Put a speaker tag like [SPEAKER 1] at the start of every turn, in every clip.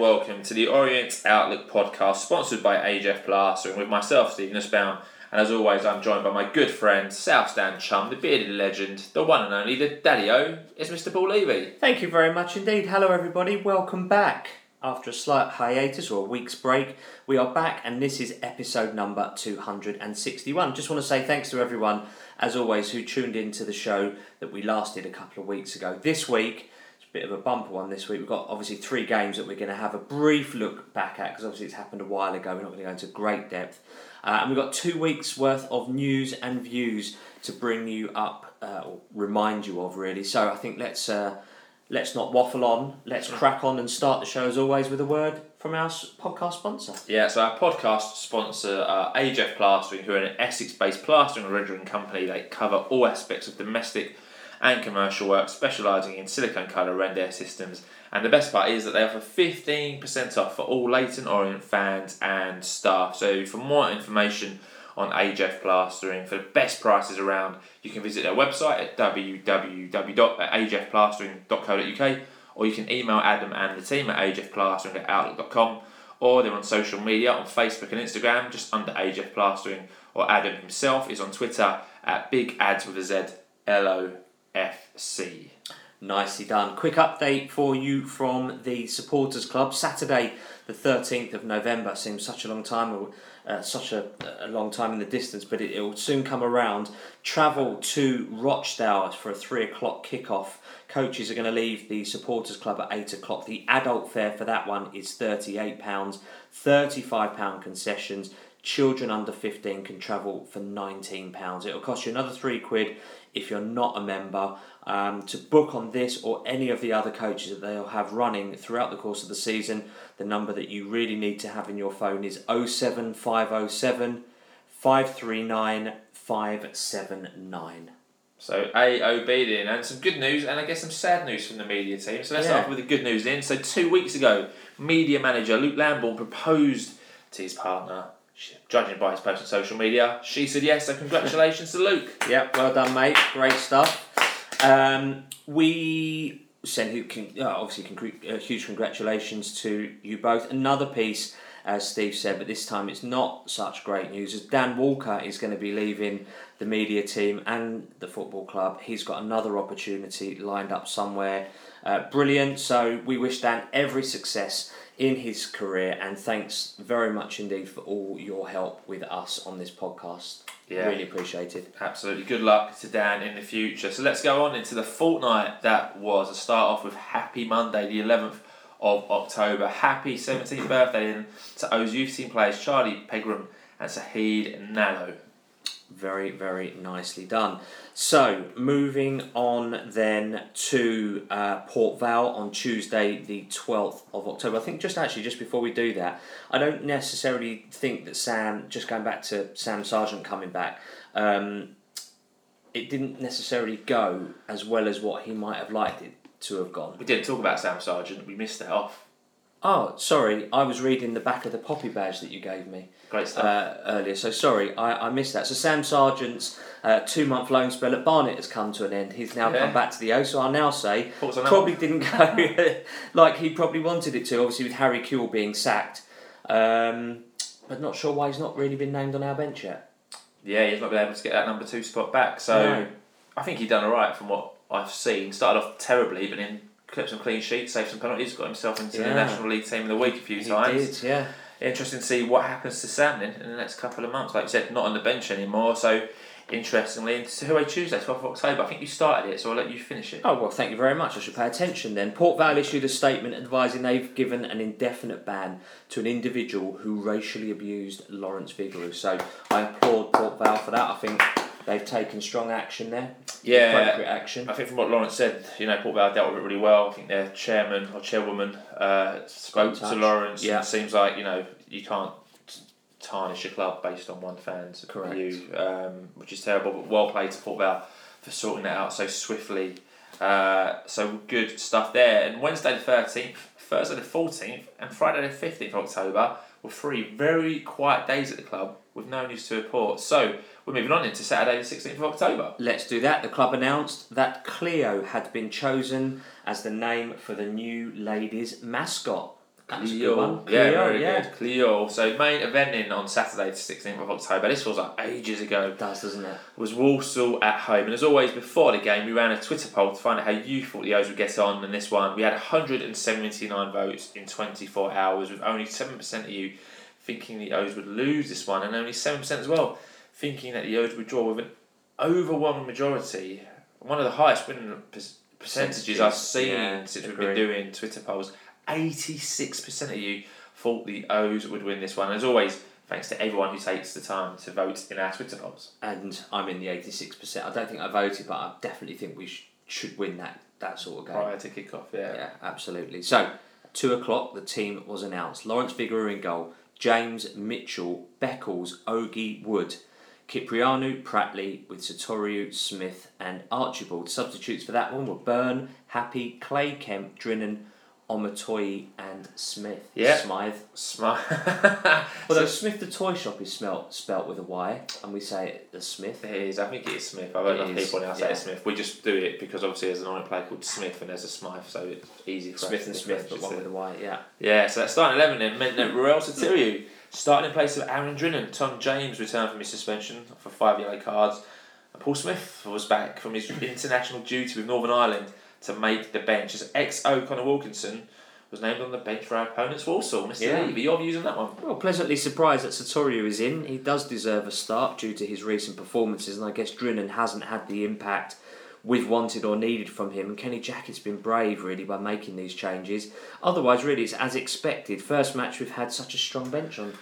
[SPEAKER 1] And welcome to the Orient Outlook podcast, sponsored by AJF Plastering, with myself, Stephen Nussbaum. And as always, I'm joined by my good friend, South Stand chum, the bearded legend, the one and only, the daddy-o, is Mr. Paul Levy.
[SPEAKER 2] Thank you very much indeed. Hello, everybody. Welcome back. After a slight hiatus or a week's break, we are back, and this is episode number 261. Just want to say thanks to everyone, as always, who tuned into the show that we last did a couple of weeks ago. This week, bit of a bumper one this week. We've got obviously three games that we're going to have a brief look back at because obviously it's happened a while ago. We're not going to go into great depth. Uh, and we've got two weeks worth of news and views to bring you up uh, or remind you of, really. So I think let's. Uh, let's not waffle on. Let's crack on and start the show as always with a word from our podcast sponsor.
[SPEAKER 1] Yeah, so our podcast sponsor are AJF Plastering, who are an Essex-based plastering and rendering company. They cover all aspects of domestic and commercial work, specialising in silicone colour render systems. And the best part is that they offer 15% off for all Leyton Orient fans and staff. So for more information on AJF Plastering, for the best prices around, you can visit their website at www.ajfplastering.co.uk or you can email Adam and the team at ajfplastering or they're on social media on Facebook and Instagram just under AJF Plastering or Adam himself is on Twitter at Big Ads with a Z L O F C.
[SPEAKER 2] Nicely done. Quick update for you from the Supporters Club. Saturday, the 13th of November. Seems such a long time, uh, such a, a long time in the distance, but it, it will soon come around. Travel to Rochdale for a three o'clock kickoff. Coaches are going to leave the Supporters Club at eight o'clock. The adult fare for that one is £38, £35 concessions. Children under 15 can travel for £19. It'll cost you another three quid if you're not a member. Um, to book on this or any of the other coaches that they'll have running throughout the course of the season, the number that you really need to have in your phone is 07507 539 579.
[SPEAKER 1] So AOB then, and some good news, and I guess some sad news from the media team. So let's
[SPEAKER 2] Yeah.
[SPEAKER 1] start with the good news then. So two weeks ago, media manager Luke Lamborn proposed to his partner. Judging by his post on social media, she said yes. So congratulations to Luke.
[SPEAKER 2] Yep, well done, mate. Great stuff. Um, we send you obviously congr- uh, huge congratulations to you both. Another piece, as Steve said, but this time it's not such great news. As Dan Walker is going to be leaving the media team and the football club, he's got another opportunity lined up somewhere. Uh, brilliant. So we wish Dan every success in his career and thanks very much indeed for all your help with us on this podcast.
[SPEAKER 1] Yeah.
[SPEAKER 2] Really appreciated.
[SPEAKER 1] Absolutely. Good luck to Dan in the future. So let's go on into the fortnight that was. A start off with Happy Monday, the 11th of October. Happy 17th birthday in to O's youth team players Charlie Pegram and Sahid Nallo.
[SPEAKER 2] Very, very nicely done. So, moving on then to uh, Port Vale on Tuesday, the 12th of October. I think just actually, just before we do that, I don't necessarily think that Sam, just going back to Sam Sargeant coming back, um, it didn't necessarily go as well as what he might have liked it to have gone.
[SPEAKER 1] We didn't talk about Sam Sargeant. We missed that off.
[SPEAKER 2] Oh, sorry, I was reading the back of the poppy badge that you gave me.
[SPEAKER 1] Great stuff.
[SPEAKER 2] uh, earlier. So sorry, I, I missed that. So Sam Sargeant's uh, two month loan spell at Barnet has come to an end. He's now
[SPEAKER 1] Yeah.
[SPEAKER 2] come back to the O. So I'll now say probably didn't go like he probably wanted it to. Obviously with Harry Kewell being sacked, um, but not sure why he's not really been named on our bench yet.
[SPEAKER 1] yeah, he's not been able to get that number two spot back. So
[SPEAKER 2] No.
[SPEAKER 1] I think he done all right from what I've seen. Started off terribly, but then kept some clean sheets, saved some penalties, got himself into the National League team of the week a few
[SPEAKER 2] He
[SPEAKER 1] times.
[SPEAKER 2] did, yeah.
[SPEAKER 1] Interesting to see what happens to Sam then in the next couple of months. Like you said, not on the bench anymore. So, interestingly, it's Who Tuesday, 12th of October. I think you started it, so I'll let you finish it.
[SPEAKER 2] Oh well, thank you very much. I should pay attention then. Port Vale issued a statement advising they've given an indefinite ban to an individual who racially abused Lawrence Vigouroux. So I applaud Port Vale for that. I think they've taken strong action there.
[SPEAKER 1] Yeah.
[SPEAKER 2] appropriate action.
[SPEAKER 1] I think from what Lawrence said, you know, Port Vale dealt with it really well. I think their chairman or chairwoman uh, spoke to. Lawrence.
[SPEAKER 2] Yeah.
[SPEAKER 1] It seems like, you know, you can't tarnish a club based on one fan's
[SPEAKER 2] Correct.
[SPEAKER 1] view, um, which is terrible. But well played to Port Vale for sorting that out so swiftly. Uh, so good stuff there. And Wednesday the 13th, Thursday the 14th, and Friday the 15th of October were three very quiet days at the club with no news to report. So we're moving on into Saturday, the 16th of October.
[SPEAKER 2] Let's do that. The club announced that Cleo had been chosen as the name for the new ladies' mascot. That's a good one.
[SPEAKER 1] yeah, very
[SPEAKER 2] yeah.
[SPEAKER 1] good. Cleo. So main eventing on Saturday, the 16th of October. This was like ages ago.
[SPEAKER 2] It does, doesn't it?
[SPEAKER 1] was Walsall at home. And as always, before the game, we ran a Twitter poll to find out how you thought the O's would get on. And this one, we had 179 votes in 24 hours, with only 7% of you thinking the O's would lose this one, and only 7% as well thinking that the O's would draw with an overwhelming majority. One of the highest winning percentages I've seen
[SPEAKER 2] Yeah,
[SPEAKER 1] since we've been doing Twitter polls. 86% of you thought the O's would win this one. As always, thanks to everyone who takes the time to vote in our Twitter polls.
[SPEAKER 2] And I'm in the 86%. I don't think I voted, but I definitely think we sh- should win that, that sort of game.
[SPEAKER 1] Prior to kick off, yeah.
[SPEAKER 2] Yeah, absolutely. So, two o'clock, the team was announced. Lawrence Vigouroux in goal, James Mitchell, Beckles, Ogie Wood, Kiprianu, Prattley, with Satoru, Smith, and Archibald. Substitutes for that one were Byrne, Happe, Clay Kemp, Drinan, Omatoyi, and Smith.
[SPEAKER 1] Yeah.
[SPEAKER 2] Smythe.
[SPEAKER 1] Smart.
[SPEAKER 2] Although Smith the toy shop is spelt, spelt with a Y, and we say it the Smith.
[SPEAKER 1] It is. I think it is Smith. I've heard enough people now say
[SPEAKER 2] yeah.
[SPEAKER 1] Smith. We just do it because obviously there's an Iron player called Smith and there's a Smythe, so it's easy for
[SPEAKER 2] Smith and Smith, but one
[SPEAKER 1] it.
[SPEAKER 2] with a Y, yeah.
[SPEAKER 1] Yeah, so that starting eleven then meant that Ruel Sotiriou starting in place of Aaron Drinan. Tom James returned from his suspension for five yellow cards. And Paul Smith was back from his international duty with Northern Ireland to make the bench as ex O'Connor Wilkinson was named on the bench for our opponents Walsall. Mr.
[SPEAKER 2] Yeah.
[SPEAKER 1] Levy, your views on that one?
[SPEAKER 2] Well, pleasantly surprised that Sotiriou is in. He does deserve a start due to his recent performances, and I guess Drinan hasn't had the impact we've wanted or needed from him. And Kenny Jackett's been brave, really, by making these changes. Otherwise, really, it's as expected. First match we've had such a strong bench on.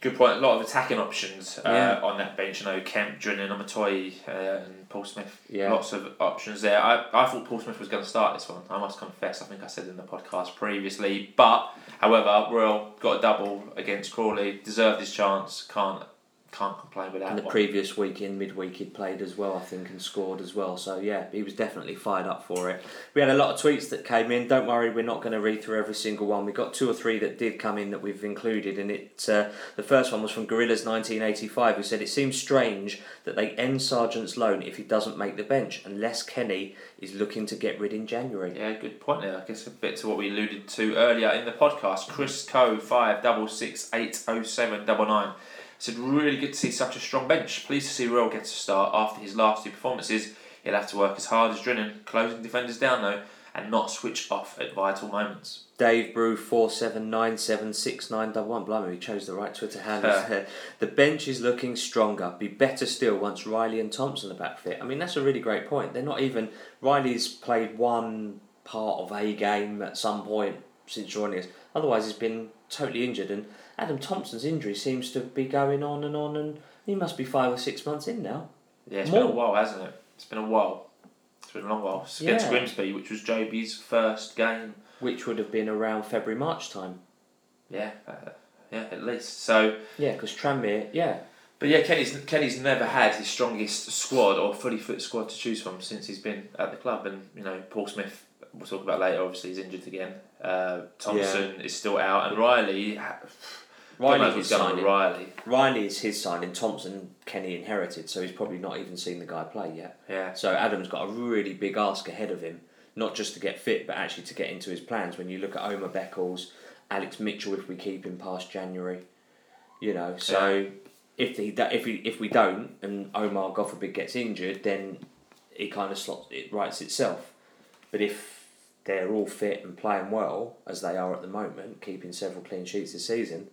[SPEAKER 1] Good point. A lot of attacking options uh,
[SPEAKER 2] Yeah.
[SPEAKER 1] on that bench. You know, Kemp, Drinan, Amatoy, uh, and Paul Smith.
[SPEAKER 2] Yeah.
[SPEAKER 1] Lots of options there. I, I thought Paul Smith was going to start this one. I must confess. I think I said in the podcast previously. But, however, Ruel got a double against Crawley. Deserved his chance. Can't can't complain with that
[SPEAKER 2] And the
[SPEAKER 1] one.
[SPEAKER 2] previous week in midweek he'd played as well, I think, and scored as well. So yeah, he was definitely fired up for it. We had a lot of tweets that came in. Don't worry, we're not going to read through every single one. We got two or three that did come in that we've included, and it. Uh, the first one was from Gorillas 1985, who said it seems strange that they end Sargeant's loan if he doesn't make the bench, unless Kenny is looking to get rid in January.
[SPEAKER 1] Yeah, good point there. I guess a bit to what we alluded to earlier in the podcast. Chris Co five double six eight oh seven double nine said really good to see such a strong bench. Pleased to see Ruel get to start after his last two performances. He'll have to work as hard as Drinan, closing defenders down though, and not switch off at vital moments.
[SPEAKER 2] Dave Brew four seven nine seven six nine double one. Blimey, we chose the right Twitter handle there. The bench is looking stronger. Be better still once Riley and Thompson are back fit. I mean, that's a really great point. They're not even. Riley's played one part of a game at some point since joining us. Otherwise, he's been totally injured. And Adam Thompson's injury seems to be going on and on, and he must be five or six months in now.
[SPEAKER 1] Yeah, it's been a while, hasn't it? It's been a while. It's been a long while. It's against
[SPEAKER 2] Yeah.
[SPEAKER 1] Grimsby, which was Jobi's first game.
[SPEAKER 2] Which would have been around February March time.
[SPEAKER 1] Yeah, uh, yeah, at least. So
[SPEAKER 2] Yeah, because Tranmere, yeah,
[SPEAKER 1] But yeah, Kenny's Kenny's never had his strongest squad or fully fit squad to choose from since he's been at the club. And you know, Paul Smith, we'll talk about later. Obviously, he's injured again. Uh, Thompson is still out, and Riley.
[SPEAKER 2] Riley
[SPEAKER 1] don't
[SPEAKER 2] is
[SPEAKER 1] what's going with
[SPEAKER 2] signing.
[SPEAKER 1] Riley.
[SPEAKER 2] Riley is his signing. Thompson, Kenny inherited, so he's probably not even seen the guy play yet.
[SPEAKER 1] Yeah,
[SPEAKER 2] So Adam's got a really big ask ahead of him, not just to get fit, but actually to get into his plans. When you look at Omar Beckles, Alex Mitchell, if we keep him past January, you know. So if he if he, if we don't, and Omar God forbid gets injured, then it kind of slots it writes itself. But if they're all fit and playing well as they are at the moment, keeping several clean sheets this season,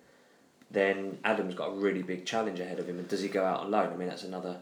[SPEAKER 2] then Adam's got a really big challenge ahead of him. And does he go out on loan? I mean, that's another.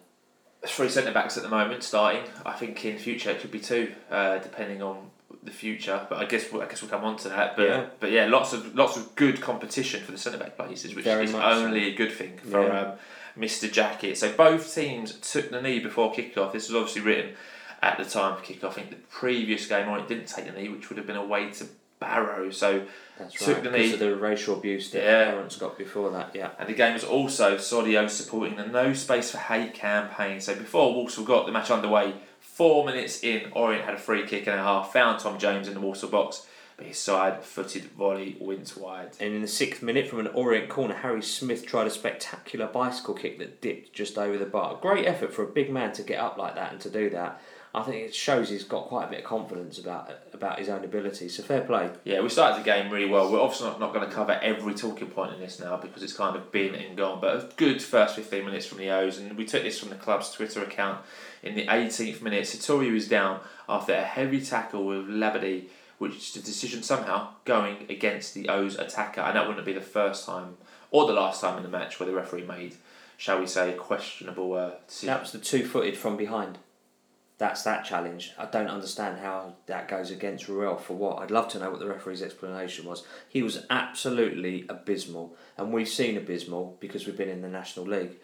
[SPEAKER 1] three centre backs at the moment starting. I think in future it could be two, uh, depending on the future. But I guess we'll, I guess we'll come on to that. But
[SPEAKER 2] Yeah.
[SPEAKER 1] but yeah, lots of lots of good competition for the centre back places, which
[SPEAKER 2] Very
[SPEAKER 1] is
[SPEAKER 2] much so.
[SPEAKER 1] only a good thing for
[SPEAKER 2] Yeah.
[SPEAKER 1] um, Mr. Jackett. So both teams took the knee before kick-off. This was obviously written at the time of kick-off. I think the previous game on it didn't take the knee, which would have been a way to Barrow. So
[SPEAKER 2] That's
[SPEAKER 1] Took
[SPEAKER 2] right.
[SPEAKER 1] the
[SPEAKER 2] because
[SPEAKER 1] knee.
[SPEAKER 2] of the racial abuse that
[SPEAKER 1] Yeah.
[SPEAKER 2] parents got before that. Yeah.
[SPEAKER 1] And the game was also Sodio supporting the No Space for Hate campaign. So before Walsall got the match underway, four minutes in, Orient had a free kick and a half, found Tom James in the Walsall box, but his side-footed volley went wide.
[SPEAKER 2] And in the sixth minute, from an Orient corner, Harry Smith tried a spectacular bicycle kick that dipped just over the bar. Great effort for a big man to get up like that and to do that. I think it shows he's got quite a bit of confidence about about his own ability. So fair play.
[SPEAKER 1] Yeah, we started the game really well. We're obviously not, not going to cover every talking point in this now because it's kind of been and gone. But a good first 15 minutes from the O's, and we took this from the club's Twitter account. In the 18th minute, Sotiriou is down after a heavy tackle with Labadie, which is the decision somehow going against the O's attacker. And that wouldn't be the first time or the last time in the match where the referee made, shall we say, questionable uh, decision.
[SPEAKER 2] That was the two footed from behind. That's that challenge. I don't understand how that goes against Ruel for what. I'd love to know what the referee's explanation was. He was absolutely abysmal, and we've seen abysmal because we've been in the National League.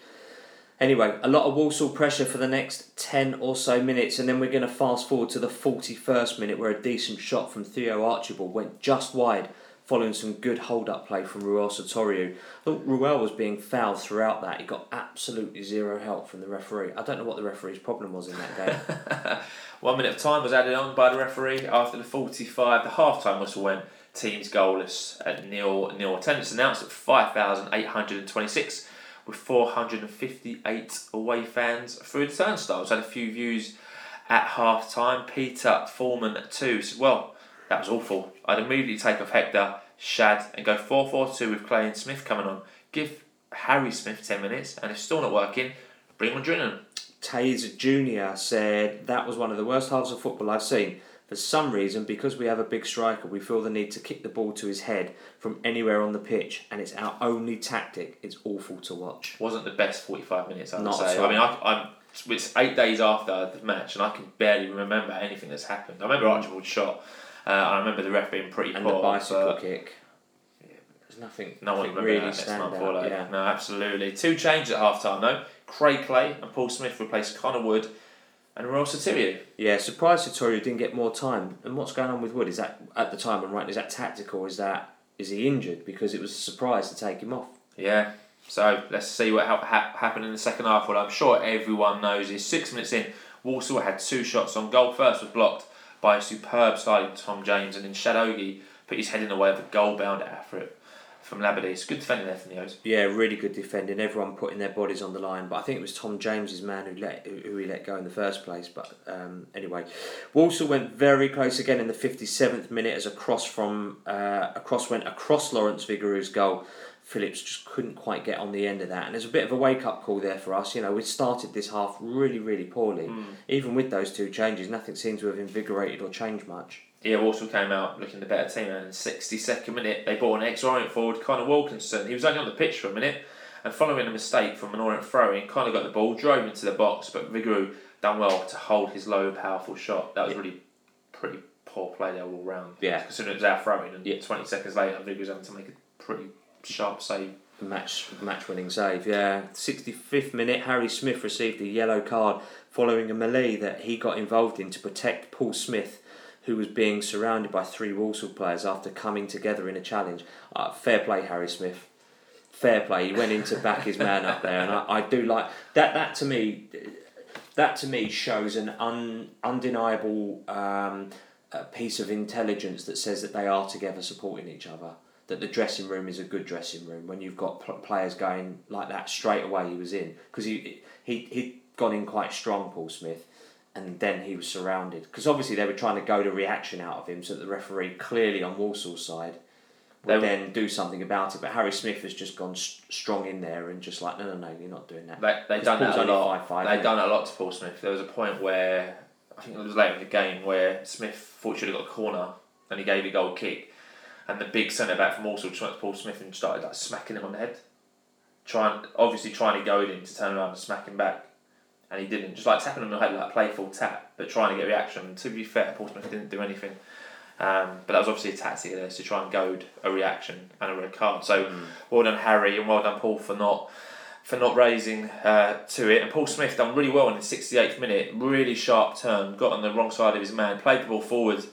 [SPEAKER 2] Anyway, a lot of Walsall pressure for the next 10 or so minutes, and then we're going to fast forward to the 41st minute where a decent shot from Theo Archibald went just wide following some good hold up play from Ruel Sotiriou. I thought Ruel was being fouled throughout that. He got absolutely zero help from the referee. I don't know what the referee's problem was in that game.
[SPEAKER 1] One minute of time was added on by the referee after the 45. The half time whistle went teams goalless at nil nil. Attendance announced at 5,826 with 458 away fans through the turnstiles. Had a few views at half time. Peter Foreman too said, Well, that was awful. I'd immediately take off Hector, Shad, and go 4 4 2 with Clay and Smith coming on. Give Harry Smith 10 minutes, and if still not working, bring on Drinan.
[SPEAKER 2] Taser Jr. said that was one of the worst halves of football I've seen. For some reason, because we have a big striker, we feel the need to kick the ball to his head from anywhere on the pitch, and it's our only tactic. It's awful to watch.
[SPEAKER 1] Wasn't the best 45 minutes, I would
[SPEAKER 2] Not
[SPEAKER 1] say.
[SPEAKER 2] at all.
[SPEAKER 1] I mean, I, I'm, it's eight days after the match, and I can barely remember anything that's happened. I remember mm. Archibald's shot, uh, I remember the ref being pretty
[SPEAKER 2] And
[SPEAKER 1] poor.
[SPEAKER 2] the bicycle
[SPEAKER 1] but
[SPEAKER 2] kick. There's nothing,
[SPEAKER 1] No one
[SPEAKER 2] nothing
[SPEAKER 1] remember
[SPEAKER 2] really
[SPEAKER 1] that
[SPEAKER 2] stand out. Yeah.
[SPEAKER 1] No, absolutely. Two changes at half time, though. Craig Clay and Paul Smith replaced Connor Wood and Ruel Sotiriou.
[SPEAKER 2] Yeah, surprised Sotiriou didn't get more time. And what's going on with Wood? Is that at the time I'm right? Is that tactical? Is that is he injured? Because it was a surprise to take him off.
[SPEAKER 1] Yeah. So let's see what ha- ha- happened in the second half. Well, I'm sure everyone knows is six minutes in, Walsall had two shots on goal. First was blocked by a superb sliding Tom James, and then Shadogi put his head in the way of a goal-bound effort from Labadie. Good defending there from the O's.
[SPEAKER 2] Yeah, really good defending. Everyone putting their bodies on the line, but I think it was Tom James's man who let who he let go in the first place. But um, anyway, Walsall went very close again in the fifty seventh minute as a cross from uh, a cross went across Lawrence Vigouroux's goal. Phillips just couldn't quite get on the end of that, and there's a bit of a wake up call there for us. You know, we started this half really, really poorly. Hmm. Even with those two changes, nothing seems to have invigorated or changed much.
[SPEAKER 1] Yeah, Walsall came out looking the better team, and in the 62nd minute, they brought an ex-Orient forward, Connor Wilkinson. He was only on the pitch for a minute, and following a mistake from an Orient throw-in, Connor got the ball, drove into the box, but Vigouroux done well to hold his low, powerful shot. That was really pretty poor play there all round.
[SPEAKER 2] Yeah.
[SPEAKER 1] Considering it was our throw-in, and
[SPEAKER 2] Yeah.
[SPEAKER 1] 20 seconds later, Vigouroux's having to make a pretty sharp save.
[SPEAKER 2] match match winning save. Yeah, sixty fifth minute, Harry Smith received a yellow card following a melee that he got involved in to protect Paul Smith, who was being surrounded by three Walsall players after coming together in a challenge. Uh, fair play, Harry Smith. Fair play. He went in to back his man up there, and I, I do like that. That to me, that to me shows an un, undeniable um, uh, piece of intelligence that says that they are together supporting each other. That the dressing room is a good dressing room when you've got pl- players going like that straight away. He was in because he he he'd gone in quite strong, Paul Smith, and then he was surrounded because obviously they were trying to go the reaction out of him so that the referee clearly on Walsall's side would
[SPEAKER 1] They-
[SPEAKER 2] then do something about it. But Harry Smith has just gone s strong in there and just like no no no you're not doing that.
[SPEAKER 1] They they done
[SPEAKER 2] Paul's
[SPEAKER 1] that a lot.
[SPEAKER 2] 5'5",
[SPEAKER 1] they done that a lot to Paul Smith. There was a point where I think it was late in the game where Smith thought he should have got a corner and he gave a goal kick, and the big centre back from Walsall just went to Paul Smith and started like smacking him on the head, trying obviously trying to go in to turn around and smack him back, and he didn't. Just like tapping him on the head like a playful tap, but trying to get reaction. And to be fair, Paul Smith didn't do anything. Um, but that was obviously a tactic there to try and goad a reaction and a red card. So well done Harry and well done Paul for not for not raising uh, to it. And Paul Smith done really well in the 68th minute. Really sharp turn, got on the wrong side of his man, played the ball forward.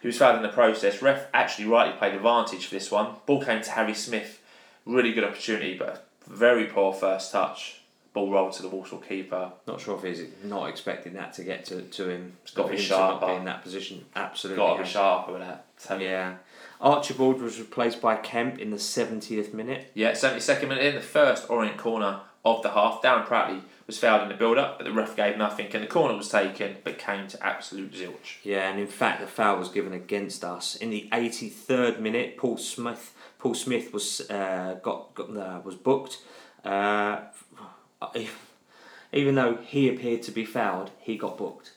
[SPEAKER 1] He was fouled in the process. Ref actually rightly played advantage for this one. Ball came to Harry Smith. Really good opportunity, but a very poor first touch ball rolled to the Walsall keeper.
[SPEAKER 2] Not sure if he's not expecting that to get to, to him.
[SPEAKER 1] It's got to be sharper.
[SPEAKER 2] in that position. Absolutely.
[SPEAKER 1] Got to be sharper with that. You.
[SPEAKER 2] Yeah. Archibald was replaced by Kemp in the 70th minute.
[SPEAKER 1] Yeah, 72nd minute in, the first Orient corner of the half. Darren Pratley was fouled in the build up, but the ref gave nothing, and the corner was taken, but came to absolute zilch.
[SPEAKER 2] Yeah, and in fact, the foul was given against us in the 83rd minute. Paul Smith, Paul Smith was uh, got, got uh, was booked. Uh, even though he appeared to be fouled, he got booked.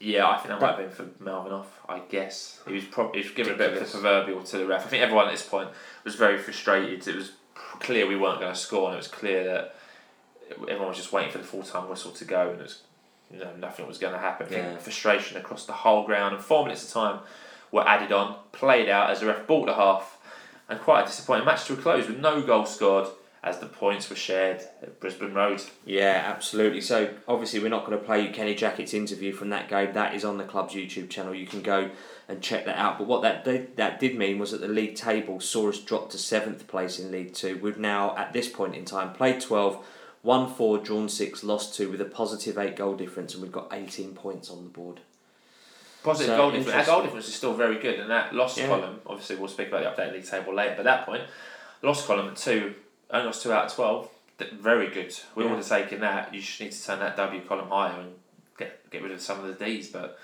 [SPEAKER 1] Yeah, I think that might have been for Melvin off, I guess. He was probably he was giving a bit of the proverbial to the ref. I think everyone at this point was very frustrated. It was clear we weren't going to score, and it was clear that everyone was just waiting for the full time whistle to go, and it's you know, nothing was going to happen.
[SPEAKER 2] Yeah.
[SPEAKER 1] Frustration across the whole ground, and four minutes of time were added on, played out as the ref bought the half, and quite a disappointing match to a close with no goal scored as the points were shared at Brisbane Road.
[SPEAKER 2] Yeah, absolutely. So obviously we're not going to play you Kenny Jackett's interview from that game. That is on the club's YouTube channel. You can go and check that out. But what that did, that did mean was that the league table saw us drop to seventh place in League Two. We've now at this point in time played twelve 1 4, drawn 6, lost 2 with a positive 8 goal difference, and we've got 18 points on the board.
[SPEAKER 1] Positive
[SPEAKER 2] so,
[SPEAKER 1] goal difference.
[SPEAKER 2] That
[SPEAKER 1] goal difference is still very good, and that loss
[SPEAKER 2] yeah.
[SPEAKER 1] column, obviously, we'll speak about the updated league table later, but that point, loss column at 2, only lost 2 out of 12, very good. We
[SPEAKER 2] yeah.
[SPEAKER 1] to take in that. You just need to turn that W column higher and get get rid of some of the D's, but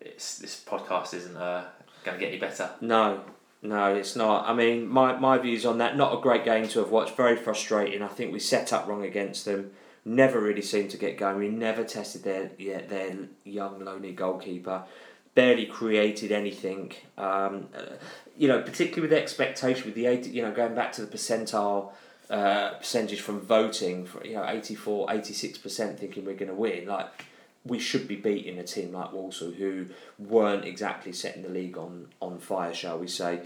[SPEAKER 1] it's, this podcast isn't uh, going to get any better.
[SPEAKER 2] No, no, it's not. I mean, my, my views on that, not a great game to have watched, very frustrating. I think we set up wrong against them. Never really seemed to get going. We never tested their yeah, their young, lonely goalkeeper. Barely created anything. Um, uh, you know, particularly with the expectation, with the 80, you know, going back to the percentile uh, percentage from voting, for, you know, 84, 86% thinking we're going to win. Like, we should be beating a team like Walsall who weren't exactly setting the league on, on fire, shall we say.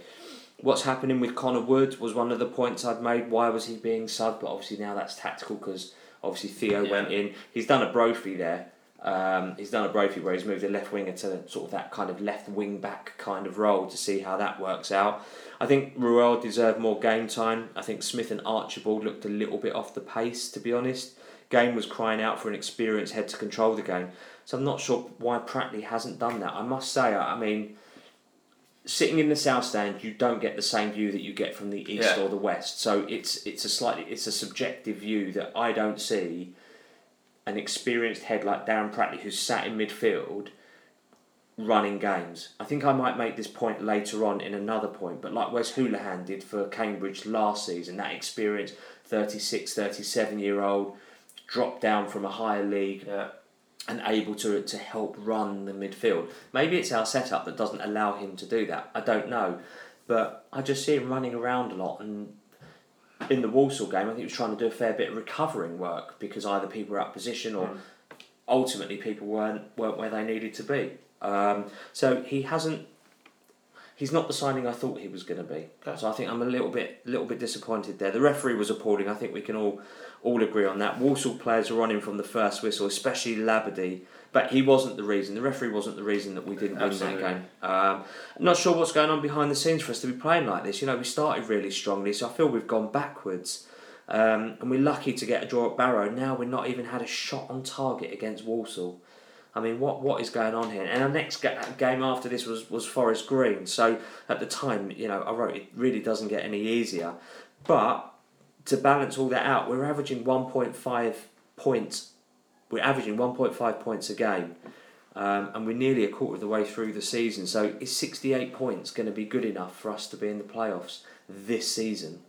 [SPEAKER 2] What's happening with Connor Wood was one of the points I'd made. Why was he being subbed? But obviously now that's tactical because obviously Theo
[SPEAKER 1] Yeah.
[SPEAKER 2] went in. He's done a Brophy there. Um, he's done a Brophy where he's moved a left winger to sort of that kind of left wing back kind of role to see how that works out. I think Ruel deserved more game time. I think Smith and Archibald looked a little bit off the pace, to be honest. Game was crying out for an experienced head to control the game. So I'm not sure why Pratley hasn't done that. I must say, I mean, sitting in the south stand, you don't get the same view that you get from the east
[SPEAKER 1] Yeah.
[SPEAKER 2] or the west. So it's it's a slightly it's a subjective view that I don't see an experienced head like Darren Pratley who's sat in midfield running games. I think I might make this point later on in another point, but like Wes Hoolahan did for Cambridge last season, that experienced 36, 37 year old dropped down from a higher league
[SPEAKER 1] Yeah.
[SPEAKER 2] and able to to help run the midfield. Maybe it's our setup that doesn't allow him to do that. I don't know, but I just see him running around a lot. And in the Walsall game, I think he was trying to do a fair bit of recovering work because either people were out of position or hmm. ultimately people weren't weren't where they needed to be. Um, so he hasn't. He's not the signing I thought he was going to be.
[SPEAKER 1] Okay.
[SPEAKER 2] So I think I'm a little bit, little bit disappointed there. The referee was appalling. I think we can all, all agree on that. Walsall players were on him from the first whistle, especially Labadie. But he wasn't the reason. The referee wasn't the reason that we didn't win
[SPEAKER 1] Absolutely.
[SPEAKER 2] that game. Um, I'm not sure what's going on behind the scenes for us to be playing like this. You know, we started really strongly, so I feel we've gone backwards. Um, and we're lucky to get a draw at Barrow. Now we're not even had a shot on target against Walsall. I mean, what what is going on here? And our next ga- game after this was, was Forest Green. So at the time, you know, I wrote it really doesn't get any easier. But to balance all that out, we're averaging 1.5 points. We're averaging 1.5 points a game. Um, and we're nearly a quarter of the way through the season. So is 68 points going to be good enough for us to be in the playoffs this season?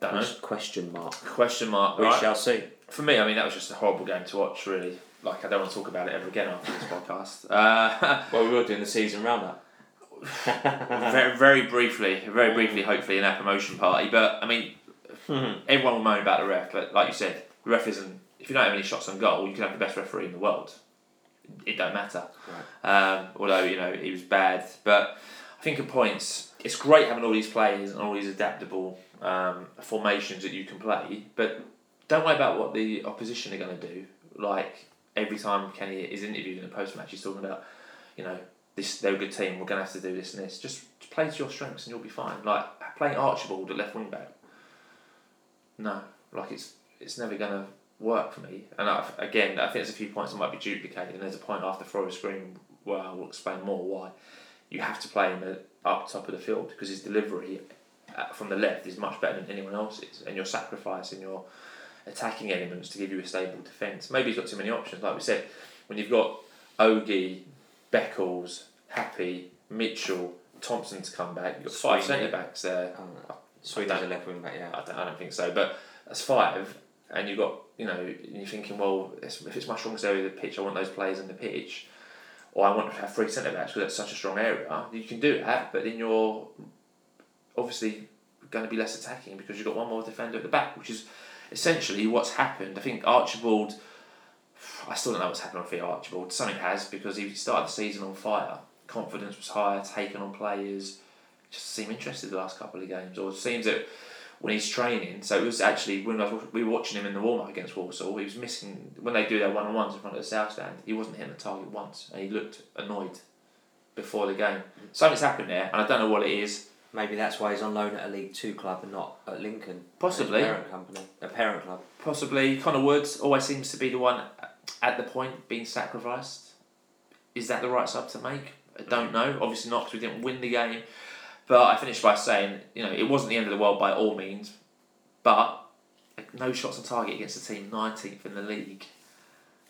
[SPEAKER 1] Don't know.
[SPEAKER 2] Question mark.
[SPEAKER 1] Question mark.
[SPEAKER 2] We
[SPEAKER 1] right?
[SPEAKER 2] shall see.
[SPEAKER 1] For me, I mean, that was just a horrible game to watch. Really, like I don't want to talk about it ever again after this podcast. Uh,
[SPEAKER 2] Well, we were doing the season roundup.
[SPEAKER 1] very, very briefly, very briefly, hopefully in our promotion party. But I mean, everyone will moan about the ref, but like you said, the ref isn't. If you don't have any shots on goal, you can have the best referee in the world. It don't matter. Um, although you know he was bad, but I think at points it's great having all these players and all these adaptable um, formations that you can play. But don't worry about what the opposition are going to do. Like every time Kenny is interviewed in a post match, he's talking about, you know, this they're a good team. We're going to have to do this and this. Just play to your strengths and you'll be fine. Like playing Archibald at left wing back. No, like it's it's never going to work for me. And i again, I think there's a few points that might be duplicated, and there's a point after Forest Green where I will explain more why you have to play him up top of the field because his delivery uh, from the left is much better than anyone else's, and you're sacrificing your attacking elements to give you a stable defence. Maybe he's got too many options, like we said. When you've got Ogie, Beckles, Happe, Mitchell, Thompson to come back, you've got five centre backs there.
[SPEAKER 2] Oh, Sweeney's a left wing back, yeah.
[SPEAKER 1] I don't, I don't think so, but that's five, and you've got, you know, you're thinking, well, if it's my strongest area of the pitch, I want those players in the pitch, or I want to have three centre backs because that's such a strong area. You can do that, but then you're obviously going to be less attacking because you've got one more defender at the back, which is essentially what's happened. I think Archibald. I still don't know what's happened with Archibald. Something has because he started the season on fire. Confidence was higher, taking on players. Just seemed interested the last couple of games, or it seems that when he's training. So it was actually when was, we were watching him in the warm up against Walsall. He was missing when they do their one on ones in front of the south stand. He wasn't hitting the target once, and he looked annoyed before the game. Mm. Something's happened there, and I don't know what it is.
[SPEAKER 2] Maybe that's why he's on loan at a League Two club and not at Lincoln.
[SPEAKER 1] Possibly.
[SPEAKER 2] A parent company, a parent club.
[SPEAKER 1] Possibly. Connor Woods always seems to be the one at the point being sacrificed. Is that the right sub to make? I don't mm. know. Obviously not because we didn't win the game. But I finished by saying, you know, it wasn't the end of the world by all means, but no shots on target against a team 19th in the league.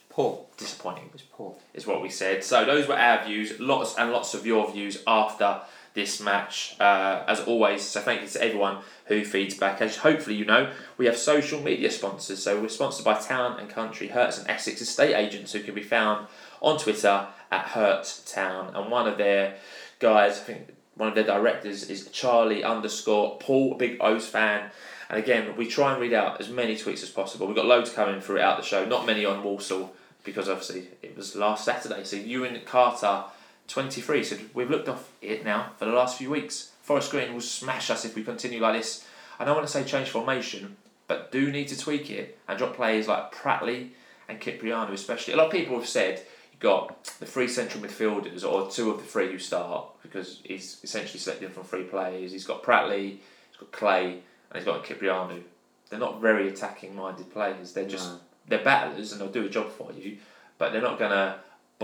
[SPEAKER 2] Poor.
[SPEAKER 1] Disappointing.
[SPEAKER 2] It's poor.
[SPEAKER 1] Is what we said. So those were our views. Lots and lots of your views after this match, uh, as always. So thank you to everyone who feeds back. As hopefully you know, we have social media sponsors. So we're sponsored by Town and Country Herts and Essex estate agents who can be found on Twitter at Herts Town. And one of their guys, I think one of their directors is Charlie underscore Paul, a big O's fan. And again, we try and read out as many tweets as possible. We've got loads coming throughout the show, not many on Walsall because obviously it was last Saturday. So Ewan Carter 23 said, We've looked off it now for the last few weeks. Forest Green will smash us if we continue like this. I don't want to say change formation, but do need to tweak it and drop players like Pratley and Kyprianou, especially. A lot of people have said you've got the three central midfielders, or two of the three who start, because he's essentially selected from three players. He's got Pratley, he's got Clay, and he's got Kyprianou. They're not very attacking minded players. They're just, no. they're battlers and they'll do a job for you, but they're not going to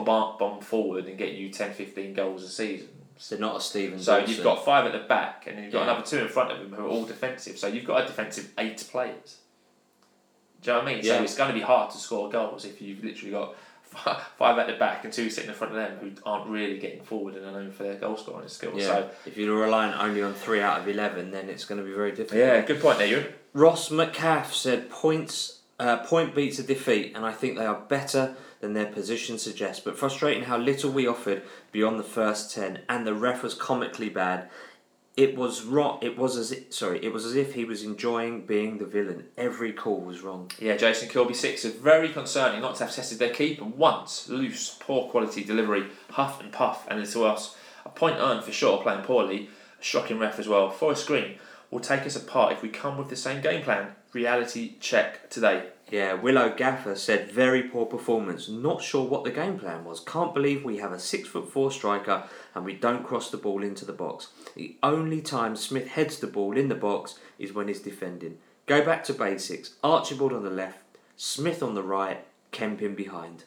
[SPEAKER 1] bomb, bomb forward and get you 10, 15 goals a season.
[SPEAKER 2] So not a Steven.
[SPEAKER 1] So Dawson. you've got five at the back, and then you've got yeah. another two in front of him who are all defensive. So you've got a defensive eight players. Do you know what I mean? Yeah. So it's going to be hard to score goals if you've literally got five at the back and two sitting in front of them who aren't really getting forward and are known for their goal scoring skills. Yeah. So
[SPEAKER 2] if you're relying only on three out of eleven, then it's going to be very difficult.
[SPEAKER 1] Yeah, good point there, you.
[SPEAKER 2] Ross McCaff said points. Uh, point beats a defeat, and I think they are better than their position suggests. But frustrating how little we offered beyond the first ten, and the ref was comically bad. It was rot. It was as if, sorry. It was as if he was enjoying being the villain. Every call was wrong.
[SPEAKER 1] Yeah, Jason Kilby six is very concerning not to have tested their keeper once. Loose, poor quality delivery, huff and puff, and little else. A point earned for sure, playing poorly. A shocking ref as well. Forest Green will take us apart if we come with the same game plan. Reality check today.
[SPEAKER 2] Yeah, Willow Gaffer said very poor performance. Not sure what the game plan was. Can't believe we have a six foot four striker and we don't cross the ball into the box. The only time Smith heads the ball in the box is when he's defending. Go back to basics. Archibald on the left, Smith on the right, Kempin behind.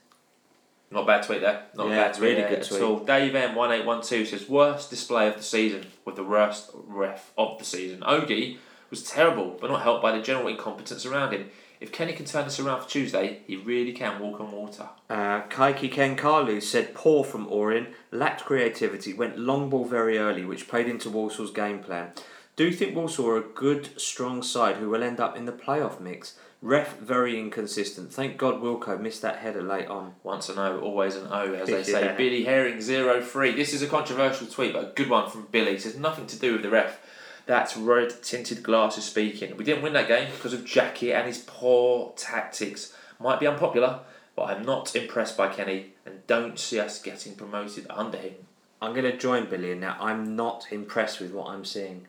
[SPEAKER 1] Not bad tweet there. Not yeah, bad tweet really there good tweet. at all. Dave M1812 says worst display of the season with the worst ref of the season. Ogie was terrible, but not helped by the general incompetence around him. If Kenny can turn this around for Tuesday, he really can walk on water.
[SPEAKER 2] Uh, Kaiki Ken Kalu said poor from Orin, lacked creativity, went long ball very early, which played into Walsall's game plan. Do you think Walsall are a good, strong side who will end up in the playoff mix? Ref very inconsistent. Thank God Wilco missed that header late on.
[SPEAKER 1] Once an O, always an O, as they say. Billy Herring zero three. This is a controversial tweet, but a good one from Billy. It says nothing to do with the ref. That's red tinted glasses speaking. We didn't win that game because of Jackie and his poor tactics. Might be unpopular, but I'm not impressed by Kenny and don't see us getting promoted under him.
[SPEAKER 2] I'm going to join Billy now. I'm not impressed with what I'm seeing.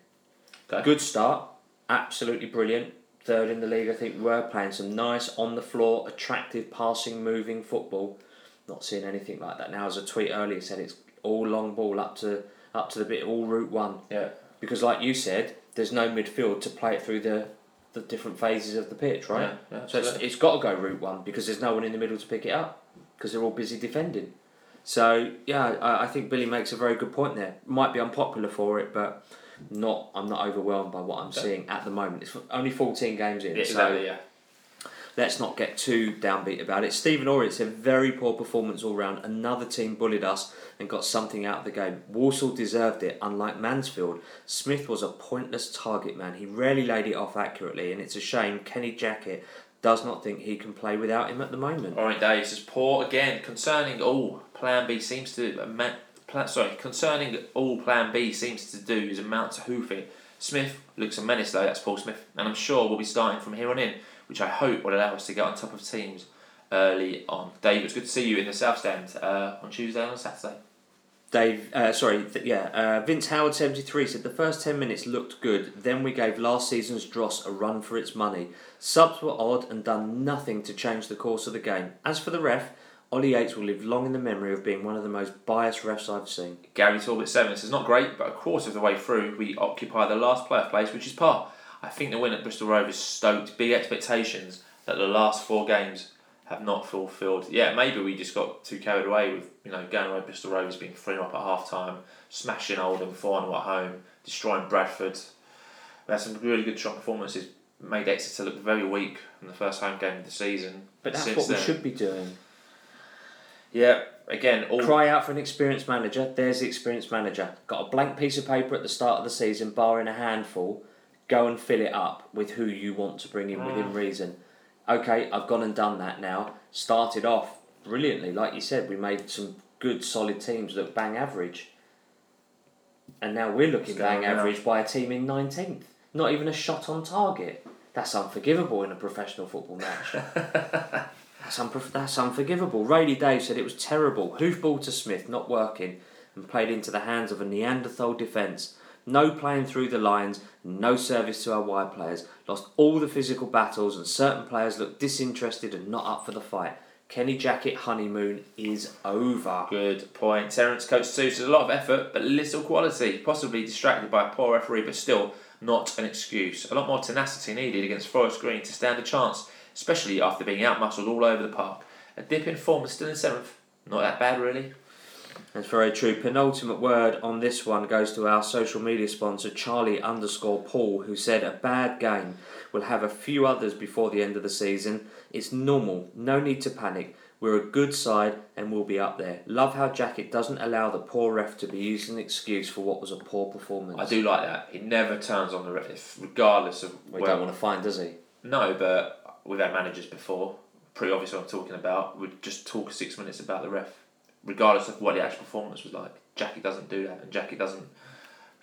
[SPEAKER 2] Okay. Good start, absolutely brilliant. Third in the league, I think we were playing some nice on the floor, attractive, passing, moving football. Not seeing anything like that now. As a tweet earlier said, it's all long ball up to up to the bit all route one.
[SPEAKER 1] Yeah
[SPEAKER 2] because, like you said, there's no midfield to play it through the the different phases of the pitch, right?
[SPEAKER 1] Yeah, yeah,
[SPEAKER 2] so it's, it's got to go route one because there's no one in the middle to pick it up because they're all busy defending. So yeah, I, I think Billy makes a very good point there. Might be unpopular for it, but not. I'm not overwhelmed by what I'm
[SPEAKER 1] Okay.
[SPEAKER 2] seeing at the moment. It's only 14 games in,
[SPEAKER 1] Yeah,
[SPEAKER 2] so
[SPEAKER 1] yeah.
[SPEAKER 2] Let's not get too downbeat about it. Stephen Orrit a very poor performance all round. Another team bullied us and got something out of the game. Walsall deserved it, unlike Mansfield. Smith was a pointless target man. He rarely laid it off accurately, and it's a shame Kenny Jackett does not think he can play without him at the moment.
[SPEAKER 1] Alright, Dave says poor again. Concerning all Plan B seems to uh, plan, sorry. Concerning all Plan B seems to do is amount to hoofing. Smith looks a menace though. That's Paul Smith, and I'm sure we'll be starting from here on in, which I hope will allow us to get on top of teams early on. Dave, it's good to see you in the South Stand uh, on Tuesday and on Saturday.
[SPEAKER 2] Dave, uh, sorry, th- yeah, uh, Vince Howard seventy three said the first ten minutes looked good. Then we gave last season's dross a run for its money. Subs were odd and done nothing to change the course of the game. As for the ref, Ollie Yates will live long in the memory of being one of the most biased refs I've seen.
[SPEAKER 1] Gary Talbot seven says not great, but a quarter of the way through we occupy the last playoff place, which is par. I think the win at Bristol Rovers stoked big expectations that the last four games have not fulfilled. Yeah, maybe we just got too carried away with you know going away Bristol Rovers being three 0 up at half time, smashing Oldham four 0 at home, destroying Bradford. We had some really good strong performances. Made Exeter look very weak in the first home game of the season.
[SPEAKER 2] But that's
[SPEAKER 1] Since
[SPEAKER 2] what we
[SPEAKER 1] then-
[SPEAKER 2] should be doing.
[SPEAKER 1] Yeah, again, all
[SPEAKER 2] Cry out for an experienced manager. There's the experienced manager. Got a blank piece of paper at the start of the season, barring a handful. Go and fill it up with who you want to bring in within reason. Okay, I've gone and done that now. Started off brilliantly, like you said. We made some good, solid teams that bang average. And now we're looking bang average by a team in 19th. Not even a shot on target. That's unforgivable in a professional football match. That's, unprof- that's unforgivable. Rayleigh Dave said it was terrible. Hoofball to Smith, not working, and played into the hands of a Neanderthal defence. No playing through the lines, no service to our wide players. Lost all the physical battles, and certain players looked disinterested and not up for the fight. Kenny Jackett honeymoon is over.
[SPEAKER 1] Good point. Terence Coates too says a lot of effort but little quality. Possibly distracted by a poor referee, but still not an excuse. A lot more tenacity needed against Forest Green to stand a chance, especially after being outmuscled all over the park. A dip in form is still in seventh. Not that bad, really.
[SPEAKER 2] That's very true. Penultimate word on this one goes to our social media sponsor, Charlie underscore Paul, who said a bad game will have a few others before the end of the season. It's normal, no need to panic. We're a good side and we'll be up there. Love how Jackett doesn't allow the poor ref to be used as an excuse for what was a poor performance.
[SPEAKER 1] I do like that. He never turns on the ref, regardless of
[SPEAKER 2] We
[SPEAKER 1] where-
[SPEAKER 2] don't want to find, does he?
[SPEAKER 1] No, but we've had managers before. Pretty obvious what I'm talking about. We'd just talk six minutes about the ref, regardless of what the actual performance was like. Jackie doesn't do that, and Jackie doesn't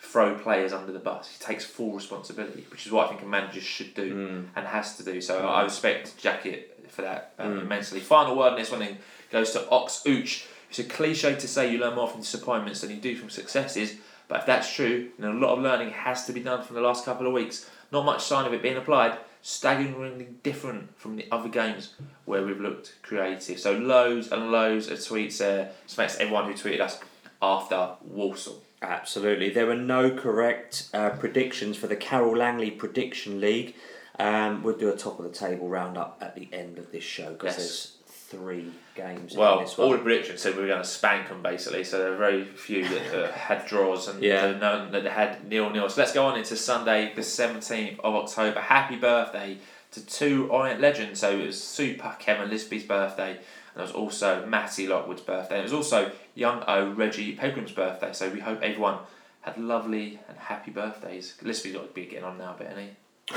[SPEAKER 1] throw players under the bus. He takes full responsibility, which is what I think a manager should do
[SPEAKER 2] Mm.
[SPEAKER 1] and has to do. So I respect Jackie for that um,
[SPEAKER 2] Mm.
[SPEAKER 1] immensely. Final word on this one then goes to Ox Ooch. It's a cliche to say you learn more from disappointments than you do from successes, but if that's true, then a lot of learning has to be done from the last couple of weeks. Not much sign of it being applied. Staggeringly different from the other games where we've looked creative. So loads and loads of tweets there. Thanks to everyone who tweeted us after Walsall.
[SPEAKER 2] Absolutely. There were no correct uh, predictions for the Carole Langley Prediction League. Um, we'll do a top of the table roundup at the end of this show because
[SPEAKER 1] Yes.
[SPEAKER 2] there's three games
[SPEAKER 1] Well,
[SPEAKER 2] in this
[SPEAKER 1] all the predictions said we were going to spank them basically, so there are very few that uh, had draws and
[SPEAKER 2] Yeah.
[SPEAKER 1] none that had nil nil. So let's go on into Sunday, the 17th of October. Happy birthday to two Orient legends. So it was Super Kevin Lisbie's birthday, and it was also Matty Lockwood's birthday. And it was also young O Reggie Pilgrim's birthday. So we hope everyone had lovely and happy birthdays. Lisbie's got to be getting on now a bit, isn't he?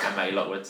[SPEAKER 1] And Matty Lockwood.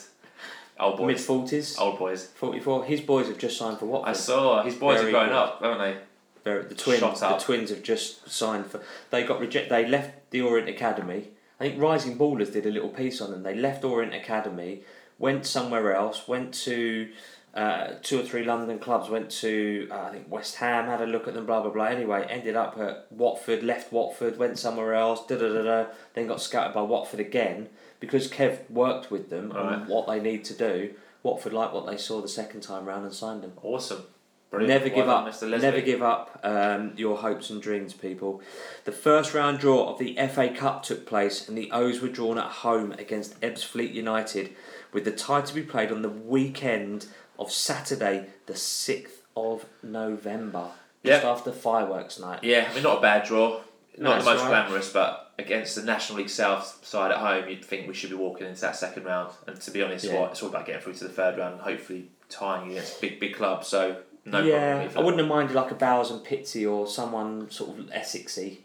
[SPEAKER 1] Old boys.
[SPEAKER 2] Mid 40s.
[SPEAKER 1] Old boys.
[SPEAKER 2] 44. His boys have just signed for Watford.
[SPEAKER 1] I saw his boys
[SPEAKER 2] Very
[SPEAKER 1] are growing
[SPEAKER 2] good.
[SPEAKER 1] up, haven't they?
[SPEAKER 2] They're- the twins,
[SPEAKER 1] Shot
[SPEAKER 2] the
[SPEAKER 1] up.
[SPEAKER 2] twins have just signed for. They got reject. They left the Orient Academy. I think Rising Ballers did a little piece on them. They left Orient Academy, went somewhere else, went to uh, two or three London clubs. Went to uh, I think West Ham. Had a look at them. Blah blah blah. Anyway, ended up at Watford. Left Watford. Went somewhere else. Da da da da. Then got scouted by Watford again because Kev worked with them on
[SPEAKER 1] Right.
[SPEAKER 2] what they need to do. Watford liked what they saw the second time round and signed them.
[SPEAKER 1] Awesome. Brilliant.
[SPEAKER 2] Never
[SPEAKER 1] Well
[SPEAKER 2] give
[SPEAKER 1] done,
[SPEAKER 2] up. Never give up um, your hopes and dreams, people. The first round draw of the FA Cup took place, and the O's were drawn at home against Ebbsfleet United, with the tie to be played on the weekend of Saturday, the sixth of November, just
[SPEAKER 1] Yep.
[SPEAKER 2] after fireworks night.
[SPEAKER 1] Yeah, I mean, not a bad draw. Not
[SPEAKER 2] That's
[SPEAKER 1] the most
[SPEAKER 2] right.
[SPEAKER 1] glamorous, but against the National League South side at home, you'd think we should be walking into that second round. And to be honest,
[SPEAKER 2] Yeah.
[SPEAKER 1] it's all about getting through to the third round and hopefully tying against big, big clubs. So, no
[SPEAKER 2] yeah,
[SPEAKER 1] problem.
[SPEAKER 2] I wouldn't have minded like a Bowers and Pitsea or someone sort of Essexy.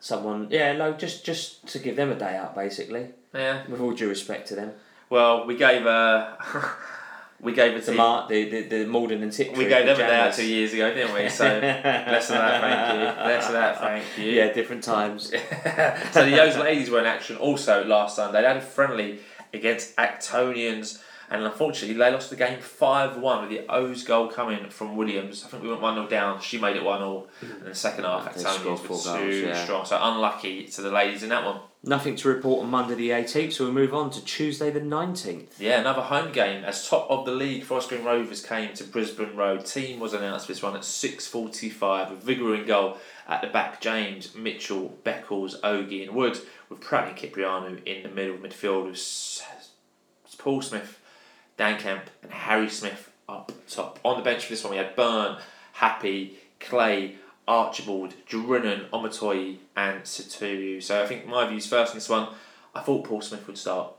[SPEAKER 2] Someone, yeah, no, just just to give them a day out, basically.
[SPEAKER 1] Yeah.
[SPEAKER 2] With all due respect to them,
[SPEAKER 1] Well, we gave uh, we gave it to
[SPEAKER 2] Mark, the the, the Malden and Tiptree.
[SPEAKER 1] we gave them
[SPEAKER 2] the
[SPEAKER 1] a day out two years ago, didn't we? So less of that, thank you. Less of that, thank you.
[SPEAKER 2] Yeah, different times.
[SPEAKER 1] so the Yo's ladies were in action also last Sunday. They had a friendly against Actonians, and unfortunately they lost the game five one with the O's goal coming from Williams. I think we went one 0 down. She made it one 0 and the second half Actonians
[SPEAKER 2] four
[SPEAKER 1] too
[SPEAKER 2] goals, yeah.
[SPEAKER 1] strong. So unlucky to the ladies in that one.
[SPEAKER 2] Nothing to report on Monday the 18th, so we move on to Tuesday the 19th.
[SPEAKER 1] Yeah, another home game as top of the league. Forest Green Rovers came to Brisbane Road. Team was announced this one at six forty-five with Vigor in goal at the back. James Mitchell, Beckles, Ogie, and Wood with Pratt and Kyprianou in the middle of midfield with Paul Smith, Dan Kemp, and Harry Smith up top. On the bench for this one, we had Byrne, Happe, Clay, Archibald, Drinan, Omotoye, and Satu. So I think my views first in this one. I thought Paul Smith would start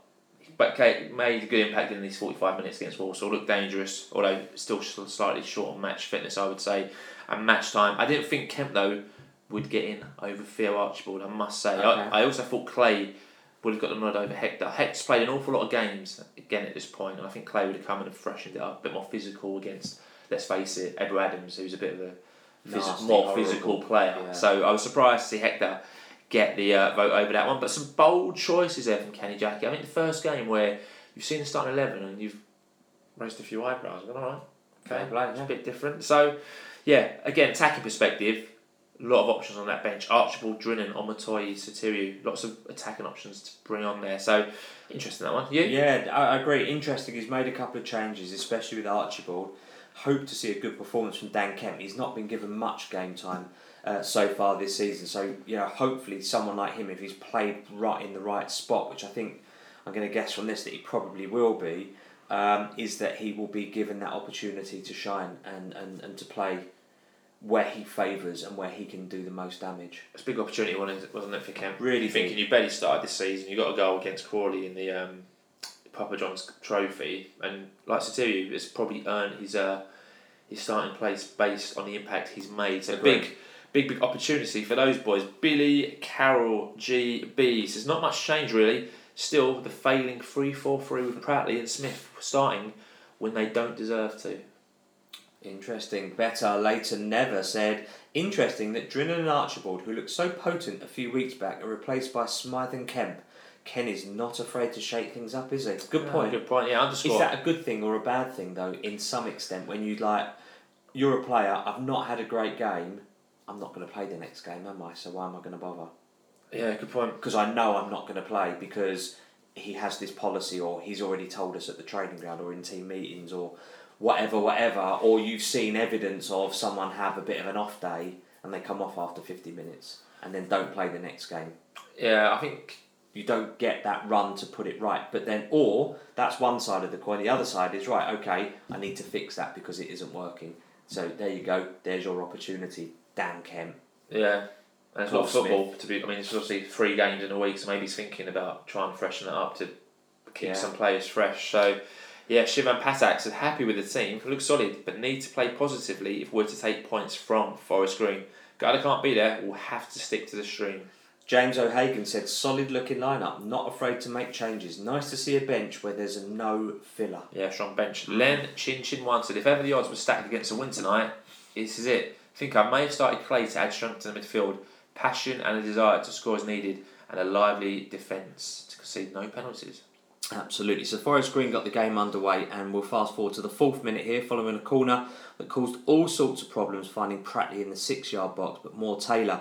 [SPEAKER 1] but Kate made a good impact in these 45 minutes against Walsall. Looked dangerous, although still slightly short on match fitness, I would say, and match time. I didn't think Kemp, though, would get in over Theo Archibald, I must say.
[SPEAKER 2] Okay.
[SPEAKER 1] I, I also thought Clay would have got the nod over Hector. Hector's played an awful lot of games, again, at this point, and I think Clay would have come and have freshened it up, a bit more physical against, let's face it, Ebou Adams, who's a bit of a phys-
[SPEAKER 2] Nasty,
[SPEAKER 1] more
[SPEAKER 2] horrible.
[SPEAKER 1] physical player.
[SPEAKER 2] Yeah.
[SPEAKER 1] So I was surprised to see Hector get the uh, vote over that one. But some bold choices there from Kenny Jackett. I mean, the first game where you've seen the starting 11 and you've raised a few eyebrows. All right, okay,
[SPEAKER 2] Fair play,
[SPEAKER 1] it's
[SPEAKER 2] yeah.
[SPEAKER 1] a bit different. So, yeah, again, attacking perspective, a lot of options on that bench. Archibald, Drinan, Omotoye, Sotiriou, lots of attacking options to bring on there. So, interesting that one. You?
[SPEAKER 2] Yeah, I agree. Interesting. He's made a couple of changes, especially with Archibald. Hope to see a good performance from Dan Kemp. He's not been given much game time uh, so far this season. So, know, hopefully someone like him, if he's played right in the right spot, which I think I'm going to guess from this that he probably will be, um, is that he will be given that opportunity to shine and, and, and to play where he favours and where he can do the most damage.
[SPEAKER 1] It's a big opportunity, wasn't it, wasn't it for Kemp?
[SPEAKER 2] Really
[SPEAKER 1] thinking you barely started this season. You got a goal against Crawley in the um, Papa John's Trophy, and like Sotiriou, it's probably earned his uh, his starting place based on the impact he's made. So
[SPEAKER 2] Agreed.
[SPEAKER 1] big, big, big opportunity for those boys. Billy, Carroll, G, B. So there's not much change really. Still, the failing three four three with Pratley and Smith starting when they don't deserve to.
[SPEAKER 2] Interesting. Better later never said. Interesting that Drinan and Archibald, who looked so potent a few weeks back, are replaced by Smythe and Kemp. Ken is not afraid to shake things up, is he? Good point.
[SPEAKER 1] Good point. Yeah, underscore.
[SPEAKER 2] Is that a good thing or a bad thing though? In some extent, when you like, you're a player. I've not had a great game. I'm not going to play the next game, am I? So why am I going to bother?
[SPEAKER 1] yeah, good point.
[SPEAKER 2] Because I know I'm not going to play because he has this policy, or he's already told us at the training ground, or in team meetings, or whatever, whatever. Or you've seen evidence of someone have a bit of an off day and they come off after 50 minutes and then don't play the next game.
[SPEAKER 1] Yeah, I think
[SPEAKER 2] You don't get that run to put it right. But then, or that's one side of the coin. The other side is right. Okay, I need to fix that because it isn't working. So there you go. There's your opportunity, Dan Kemp.
[SPEAKER 1] Yeah, and it's
[SPEAKER 2] Paul
[SPEAKER 1] not football to be. I mean, it's obviously three games in a week, so maybe he's thinking about trying to freshen it up to keep
[SPEAKER 2] Yeah.
[SPEAKER 1] some players fresh. So, yeah, Shivan Patak said happy with the team, looks solid, but need to play positively if we're to take points from Forest Green. Guy can't be there we'll have to stick to the stream.
[SPEAKER 2] James O'Hagan said, solid looking lineup, not afraid to make changes. Nice to see a bench where there's a no filler.
[SPEAKER 1] Yeah, strong bench. Len Chin Chin One said if ever the odds were stacked against a win tonight, this is it. I think I may have started Clay to add strength to the midfield, passion and a desire to score as needed, and a lively defence to concede no penalties.
[SPEAKER 2] Absolutely. So Forest Green got the game underway, and we'll fast forward to the fourth minute here, following a corner that caused all sorts of problems, finding Pratley in the six-yard box, but Moore Taylor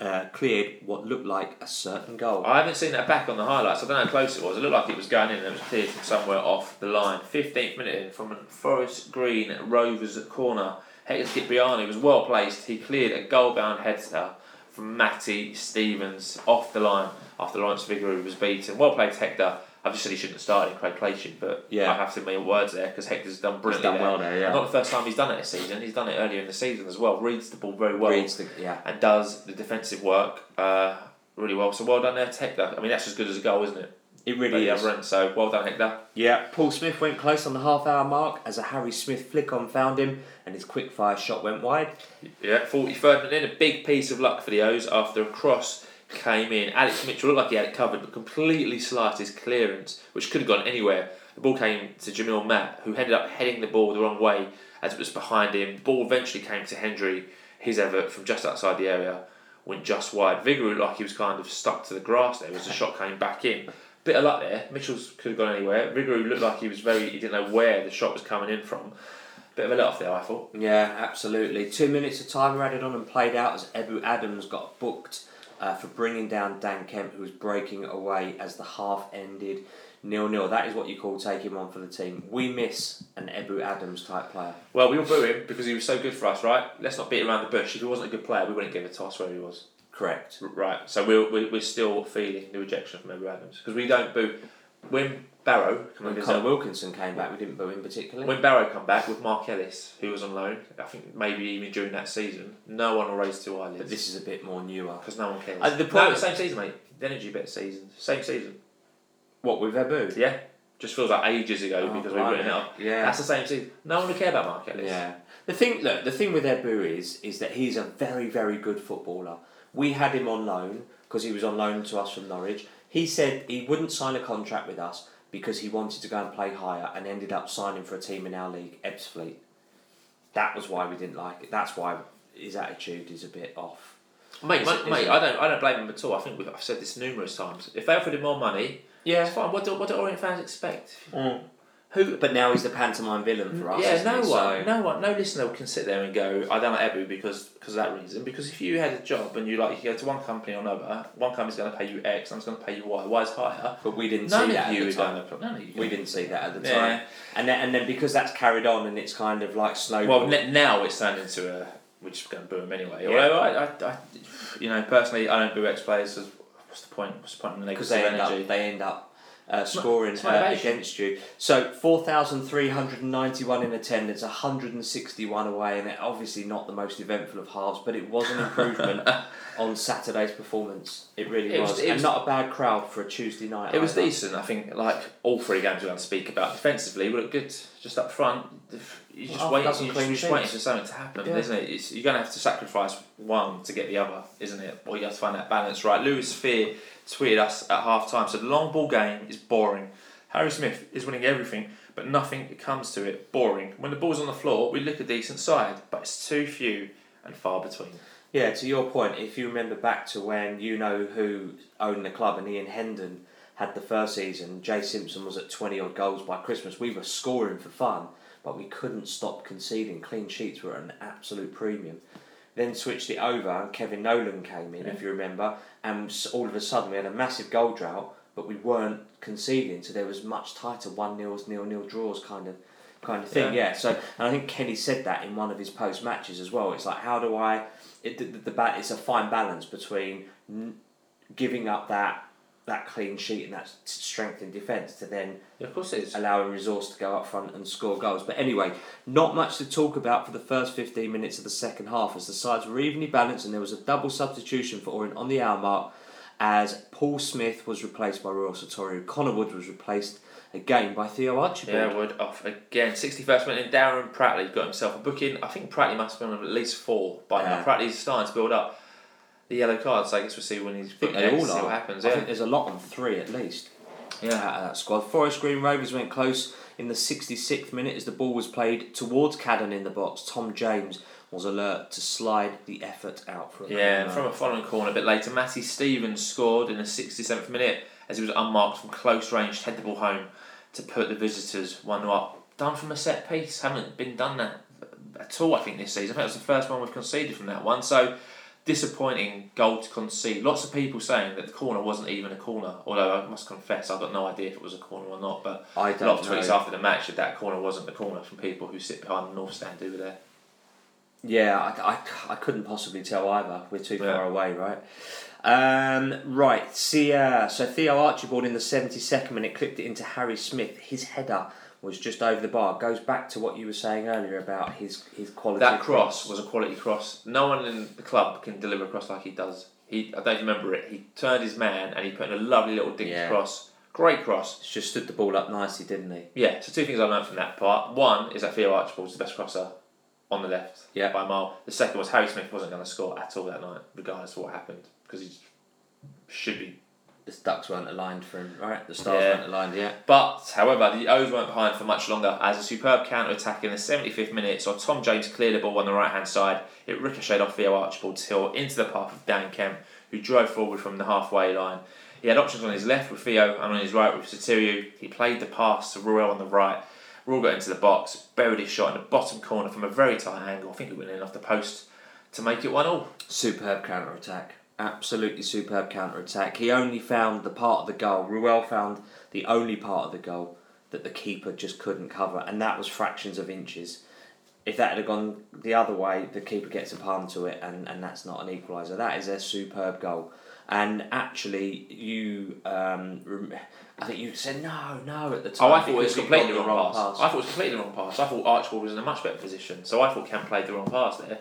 [SPEAKER 2] uh, cleared what looked like a certain goal.
[SPEAKER 1] I haven't seen that back on the highlights. I don't know how close it was. It looked like it was going in and it was cleared from somewhere off the line. 15th minute in from Forest Green Rovers corner. Hector Kyprianou was well placed. He cleared a goal bound header from Matty Stevens off the line after Lawrence Vigouroux was beaten. Well played, Hector. I've just said he shouldn't have started in Craig Clayton, but
[SPEAKER 2] Yeah.
[SPEAKER 1] I have to make words there because Hector's done
[SPEAKER 2] He's
[SPEAKER 1] brilliantly
[SPEAKER 2] done
[SPEAKER 1] there.
[SPEAKER 2] well there, yeah.
[SPEAKER 1] Not the first time he's done it this season. He's done it earlier in the season as well. Reads the ball very well
[SPEAKER 2] Reads the, yeah.
[SPEAKER 1] and does the defensive work uh, really well. So well done there, to Hector. I mean, that's as good as a goal, isn't it?
[SPEAKER 2] It really is.
[SPEAKER 1] So well done, Hector.
[SPEAKER 2] Yeah, Paul Smith went close on the half hour mark as a Harry Smith flick on found him and his quick fire shot went wide.
[SPEAKER 1] Yeah, 43rd minute, a big piece of luck for the O's after a cross came in. Alex Mitchell looked like he had it covered, but completely sliced his clearance, which could have gone anywhere. The ball came to Jamille Matt, who ended up heading the ball the wrong way as it was behind him. The ball eventually came to Hendry, his effort from just outside the area, went just wide. Vigouroux looked like he was kind of stuck to the grass there as the shot came back in. Bit of luck there. Mitchell's could have gone anywhere. Vigouroux looked like he was very, he didn't know where the shot was coming in from. Bit of a let off there, I thought.
[SPEAKER 2] Yeah, absolutely. Two minutes of time were added on and played out as Ebou Adams got booked uh, for bringing down Dan Kemp, who was breaking away as the half ended nil nil. That is what you call taking one for the team. We miss an Ebou Adams type player.
[SPEAKER 1] Well, we all boo him because he was so good for us, right? Let's not beat around the bush. If he wasn't a good player, we wouldn't give a toss where he was.
[SPEAKER 2] Correct.
[SPEAKER 1] Right. So we're, we're, we're still feeling the rejection from Edward Adams because we don't boo. When Barrow,
[SPEAKER 2] When
[SPEAKER 1] on,
[SPEAKER 2] Wilkinson came back, we didn't boo him particularly.
[SPEAKER 1] when Barrow come back with Mark Ellis, who was on loan, I think maybe even during that season, no one will raise two eyelids.
[SPEAKER 2] but this is a bit more newer.
[SPEAKER 1] because no one cares.
[SPEAKER 2] Uh, the
[SPEAKER 1] no,
[SPEAKER 2] point-
[SPEAKER 1] same season, mate. The energy better season, same season.
[SPEAKER 2] What with Ebou?
[SPEAKER 1] Yeah, just feels like ages ago
[SPEAKER 2] Oh,
[SPEAKER 1] because we've written it up.
[SPEAKER 2] Yeah.
[SPEAKER 1] That's the same season. No one will care about Mark Ellis.
[SPEAKER 2] Yeah. The thing, look, the thing with Ebou is, is that he's a very, very good footballer. We had him on loan because he was on loan to us from Norwich. He said he wouldn't sign a contract with us because he wanted to go and play higher, and ended up signing for a team in our league, Ebbsfleet. That was why we didn't like it. That's why his attitude is a bit off.
[SPEAKER 1] Mate,
[SPEAKER 2] Is
[SPEAKER 1] mate,
[SPEAKER 2] it- is
[SPEAKER 1] mate
[SPEAKER 2] it-
[SPEAKER 1] I don't, I don't blame him at all. I think we've, I've said this numerous times. If they offered him more money, yeah, it's fine. What do, what do Orient fans expect? Mm. Who?
[SPEAKER 2] But now he's the pantomime villain for us.
[SPEAKER 1] yeah, no one,
[SPEAKER 2] So-
[SPEAKER 1] no one, no listener can sit there and go, "I don't like Ebou because because of that reason." Because if you had a job and you like, you go to one company or another, one company's going to pay you X, and it's going to pay you Y. Y is higher.
[SPEAKER 2] But we didn't
[SPEAKER 1] None
[SPEAKER 2] see that
[SPEAKER 1] you
[SPEAKER 2] at the time.
[SPEAKER 1] to. None of you.
[SPEAKER 2] We didn't see that at the
[SPEAKER 1] Yeah.
[SPEAKER 2] time. And then, and then because that's carried on and it's kind of like slow.
[SPEAKER 1] Well, now it's turned into a. We're just going to boo him anyway.
[SPEAKER 2] Yeah.
[SPEAKER 1] Although I, I, I, you know, personally, I don't boo ex players. What's the point? What's the point in the
[SPEAKER 2] because
[SPEAKER 1] negative
[SPEAKER 2] they end
[SPEAKER 1] energy?
[SPEAKER 2] up they end up uh, scoring uh, against you. So four thousand three hundred and ninety one in attendance, hundred and sixty one away, and obviously not the most eventful of halves, but it was an improvement on Saturday's performance. It really
[SPEAKER 1] It
[SPEAKER 2] was,
[SPEAKER 1] was- it
[SPEAKER 2] and
[SPEAKER 1] was-
[SPEAKER 2] not a bad crowd for a Tuesday night.
[SPEAKER 1] It was decent. I think like all three games we're going to speak about defensively we looked good. Just up front, you just
[SPEAKER 2] Half
[SPEAKER 1] wait.
[SPEAKER 2] dozen
[SPEAKER 1] You're just waiting for something to happen,
[SPEAKER 2] Yeah.
[SPEAKER 1] isn't it? It's, you're going to have to sacrifice one to get the other, isn't it? Or you have to find that balance right. Lewis Fear tweeted us at half time said, "Long ball game is boring. Harry Smith is winning everything, but nothing comes to it. Boring. When the ball's on the floor, we look a decent side, but it's too few and far between."
[SPEAKER 2] Yeah, to your point, if you remember back to when you know who owned the club and Ian Hendon had the first season, Jay Simpson was at 20 odd goals by Christmas. We were scoring for fun, but we couldn't stop conceding. Clean sheets were at an absolute premium. Then switched it over, and Kevin Nolan came in, if you remember, and all of a sudden we had a massive goal drought, but we weren't conceding, so there was much tighter 1 nils, nil nil draws kind of kind of thing.
[SPEAKER 1] Yeah.
[SPEAKER 2] Yeah. So, and I think Kenny said that in one of his post matches as well. It's like, how do I? It, the, the, the ba- it's a fine balance between n- giving up that that clean sheet and that strength in defence to then
[SPEAKER 1] Yeah, of course it is.
[SPEAKER 2] allowing resource to go up front and score goals. But anyway, not much to talk about for the first 15 minutes of the second half as the sides were evenly balanced and there was a double substitution for Orient on the hour mark as Paul Smith was replaced by Ruel Sotiriou. Connor Wood was replaced again by Theo Archibald.
[SPEAKER 1] Yeah, Wood off again. 61st minute, and Darren Pratley got himself a booking. I think Pratley must have been on at least four by
[SPEAKER 2] Yeah.
[SPEAKER 1] now. Pratley's starting to build up the yellow cards. I guess we'll see when he's
[SPEAKER 2] I think they all are.
[SPEAKER 1] what happens.
[SPEAKER 2] I
[SPEAKER 1] Yeah.
[SPEAKER 2] think there's a lot on three at least.
[SPEAKER 1] yeah.
[SPEAKER 2] out of that squad. Forest Green Rovers went close in the 66th minute as the ball was played towards Cadden in the box. Tom James was alert to slide the effort out for a
[SPEAKER 1] Yeah,
[SPEAKER 2] corner.
[SPEAKER 1] from a following corner a bit later, Matty Stevens scored in the 67th minute as he was unmarked from close range to head the ball home to put the visitors 1 0 up. Done from a set piece, haven't been done that at all, I think, this season. I think it was the first one we've conceded from that one. So, disappointing goal to concede. Lots of people saying that the corner wasn't even a corner, although I must confess I've got no idea if it was a corner or not. But
[SPEAKER 2] I
[SPEAKER 1] a lot of
[SPEAKER 2] don't
[SPEAKER 1] tweets after the match that that corner wasn't the corner from people who sit behind the north stand over there.
[SPEAKER 2] Yeah, I, I, I couldn't possibly tell either. We're too
[SPEAKER 1] Yeah.
[SPEAKER 2] far away, right? Um, right, see, uh, so Theo Archibald in the 72nd minute clipped it into Harry Smith. His header was just over the bar. Goes back to what you were saying earlier about his, his quality.
[SPEAKER 1] That
[SPEAKER 2] of
[SPEAKER 1] cross was a quality cross. No one in the club can deliver a cross like he does. He, I don't remember it. He turned his man and he put in a lovely little dink
[SPEAKER 2] Yeah.
[SPEAKER 1] cross. Great cross.
[SPEAKER 2] Just stood the ball up nicely, didn't he?
[SPEAKER 1] Yeah. So two things I learned from that part. One is that Theo Archibald's the best crosser on the left
[SPEAKER 2] Yeah.
[SPEAKER 1] by a mile. The second was Harry Smith wasn't going to score at all that night, regardless of what happened, because he should be
[SPEAKER 2] The ducks weren't aligned for him, right? The stars
[SPEAKER 1] Yeah.
[SPEAKER 2] weren't aligned yet.
[SPEAKER 1] But, however, the O's weren't behind for much longer as a superb counter attack in the 75th minute saw Tom James clear the ball on the right hand side. It ricocheted off Theo Archibald's heel into the path of Dan Kemp, who drove forward from the halfway line. He had options on his left with Theo and on his right with Sotiriou. He played the pass to Ruel on the right. Ruel got into the box, buried his shot in the bottom corner from a very tight angle. I think it went in off the post to make it 1 all.
[SPEAKER 2] Superb counter attack. Absolutely superb counter attack. He only found the part of the goal. Ruel found the only part of the goal that the keeper just couldn't cover, and that was fractions of inches. If that had gone the other way, the keeper gets a palm to it, and, and that's not an equaliser. That is a superb goal. And actually, you, um, rem- I think you said no, no at the time.
[SPEAKER 1] Oh, I thought it was completely
[SPEAKER 2] got
[SPEAKER 1] the
[SPEAKER 2] the
[SPEAKER 1] wrong pass. I thought it was completely the wrong pass. I thought Archibald was in a much better position, so I thought Kemp played the wrong pass there.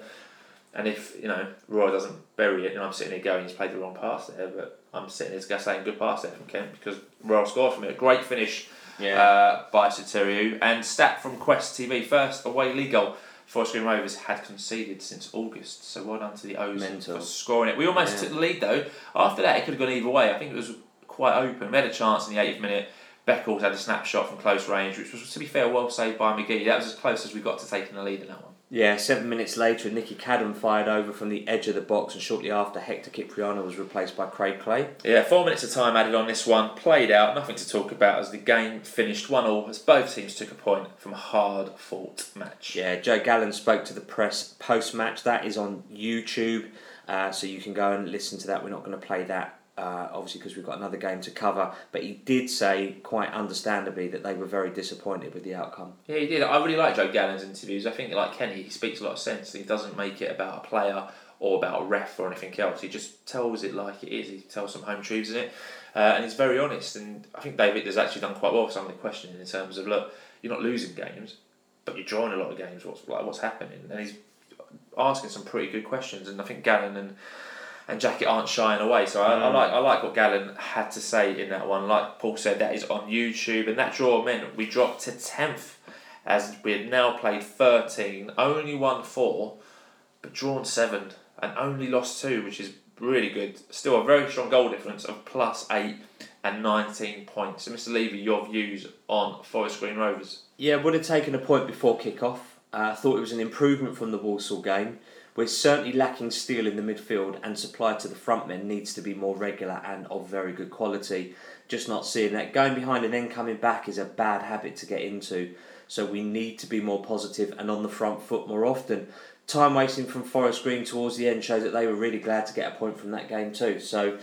[SPEAKER 1] And if you know Roy doesn't bury it, and I'm sitting here going, he's played the wrong pass there, but I'm sitting here saying good pass there from Kent because Ruel scored from it. A great finish
[SPEAKER 2] Yeah.
[SPEAKER 1] uh, by Sotiriou and stat from Quest TV first away league goal. Forest Green Rovers had conceded since August, so well done to the O's
[SPEAKER 2] Mental.
[SPEAKER 1] for scoring it. We almost
[SPEAKER 2] Yeah.
[SPEAKER 1] took the lead though. After that, it could have gone either way. I think it was quite open. We had a chance in the 80th minute. Beckles had a snapshot from close range, which was, to be fair, well saved by McGee. That was as close as we got to taking the lead in that one.
[SPEAKER 2] Yeah, seven minutes later, Nicky Cadden fired over from the edge of the box, and shortly after, Hector Kyprianou was replaced by Craig Clay.
[SPEAKER 1] Yeah, four minutes of time added on this one. Played out, nothing to talk about as the game finished 1 all as both teams took a point from a hard fought match.
[SPEAKER 2] Yeah, Joe Gallen spoke to the press post match. That is on YouTube, uh, so you can go and listen to that. We're not going to play that, uh, obviously, because we've got another game to cover. But he did say, quite understandably, that they were very disappointed with the outcome.
[SPEAKER 1] Yeah, he did. I really like Joe Gallen's interviews. I think, like Kenny, he speaks a lot of sense. He doesn't make it about a player or about a ref or anything else. He just tells it like it is. He tells some home truths in it, uh, and he's very honest. And I think David has actually done quite well with some of the questioning in terms of look, you're not losing games, but you're drawing a lot of games. What's like what's happening? And he's asking some pretty good questions. And I think Gallen and and Jackett aren't shying away. So I, I
[SPEAKER 2] Mm.
[SPEAKER 1] like I like what Gallen had to say in that one. Like Paul said, that is on YouTube, and that draw meant we dropped to tenth, as we had now played thirteen, only won four, but drawn seven, and only lost two, which is really good. Still a very strong goal difference of plus eight and nineteen points. So, Mr. Levy, your views on Forest Green Rovers?
[SPEAKER 2] Yeah, would have taken a point before kick-off. Uh, I thought it was an improvement from the Walsall game. We're certainly lacking steel in the midfield, and supply to the front men needs to be more regular and of very good quality. Just not seeing that. Going behind and then coming back is a bad habit to get into. So we need to be more positive and on the front foot more often. Time wasting from Forest Green towards the end shows that they were really glad to get a point from that game too. So,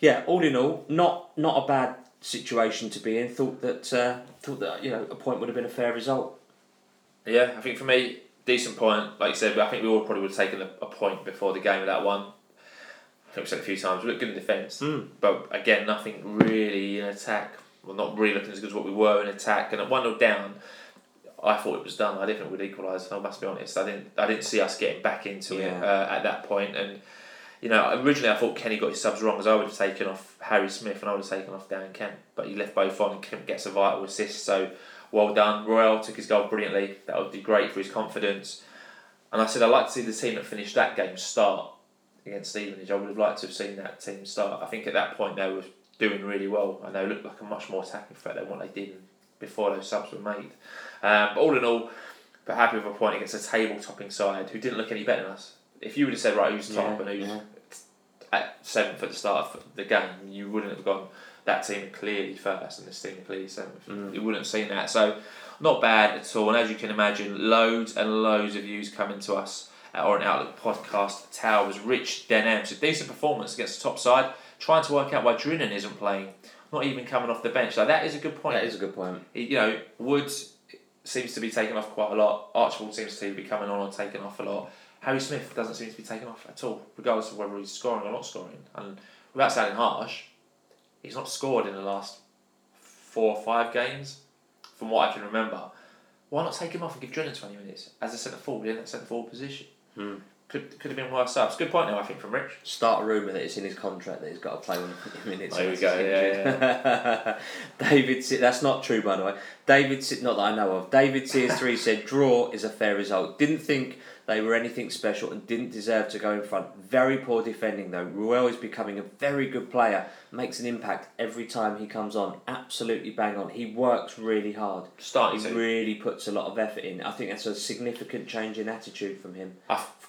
[SPEAKER 2] yeah, all in all, not not a bad situation to be in. Thought that uh, thought that you know a point would have been a fair result.
[SPEAKER 1] Yeah, I think for me, decent point. Like you said, I think we all probably would have taken a, a point before the game of that one. I think we said a few times. We looked good in defence,
[SPEAKER 2] Mm.
[SPEAKER 1] but again, nothing really in attack. Well, not really looking as good as what we were in attack. And at one 0 down, I thought it was done. I didn't think we'd equalise. I must be honest. I didn't. I didn't see us getting back into it uh, at that point. And you know, originally I thought Kenny got his subs wrong, as I would have taken off Harry Smith and I would have taken off Dan Kemp, but he left both on and Kemp gets a vital assist. So well done. Ruel took his goal brilliantly. That would be great for his confidence. And I said I'd like to see the team that finished that game start against Stevenage. I would have liked to have seen that team start. I think at that point they were doing really well and they looked like a much more attacking threat than what they did before those subs were made. Um, but all in all, but happy with a point against a table topping side who didn't look any better than us. If you would have said right who's top
[SPEAKER 2] Yeah,
[SPEAKER 1] and who's
[SPEAKER 2] yeah.
[SPEAKER 1] at seventh at the start of the game, you wouldn't have gone that team clearly first and this team clearly seventh.
[SPEAKER 2] Mm.
[SPEAKER 1] You wouldn't have seen that. So not bad at all. And as you can imagine, loads and loads of views coming to us at Orient Outlook podcast towers. Rich Denham, so decent performance against the top side. Trying to work out why Drinan isn't playing, not even coming off the bench. Like that is a good point.
[SPEAKER 2] That is a good point.
[SPEAKER 1] You know, Woods seems to be taking off quite a lot. Archibald seems to be coming on or taking off a lot. Harry Smith doesn't seem to be taking off at all, regardless of whether he's scoring or not scoring. And without sounding harsh, he's not scored in the last four or five games, from what I can remember. Why not take him off and give Drinan 20 minutes as a centre forward in that centre forward position?
[SPEAKER 2] Hmm.
[SPEAKER 1] Could, could have been worse up. It's a good point now, I think, from Rich.
[SPEAKER 2] Start a rumour that it's in his contract that he's got to play when minutes.
[SPEAKER 1] There we go,
[SPEAKER 2] he's injured. David, that's not true by the way. David, not that I know of. David Sears three said draw is a fair result. Didn't think they were anything special and didn't deserve to go in front. Very poor defending though. Ruel is becoming a very good player. Makes an impact every time he comes on. Absolutely bang on. He works really hard.
[SPEAKER 1] Starting
[SPEAKER 2] He
[SPEAKER 1] to.
[SPEAKER 2] really puts a lot of effort in. I think that's a significant change in attitude from him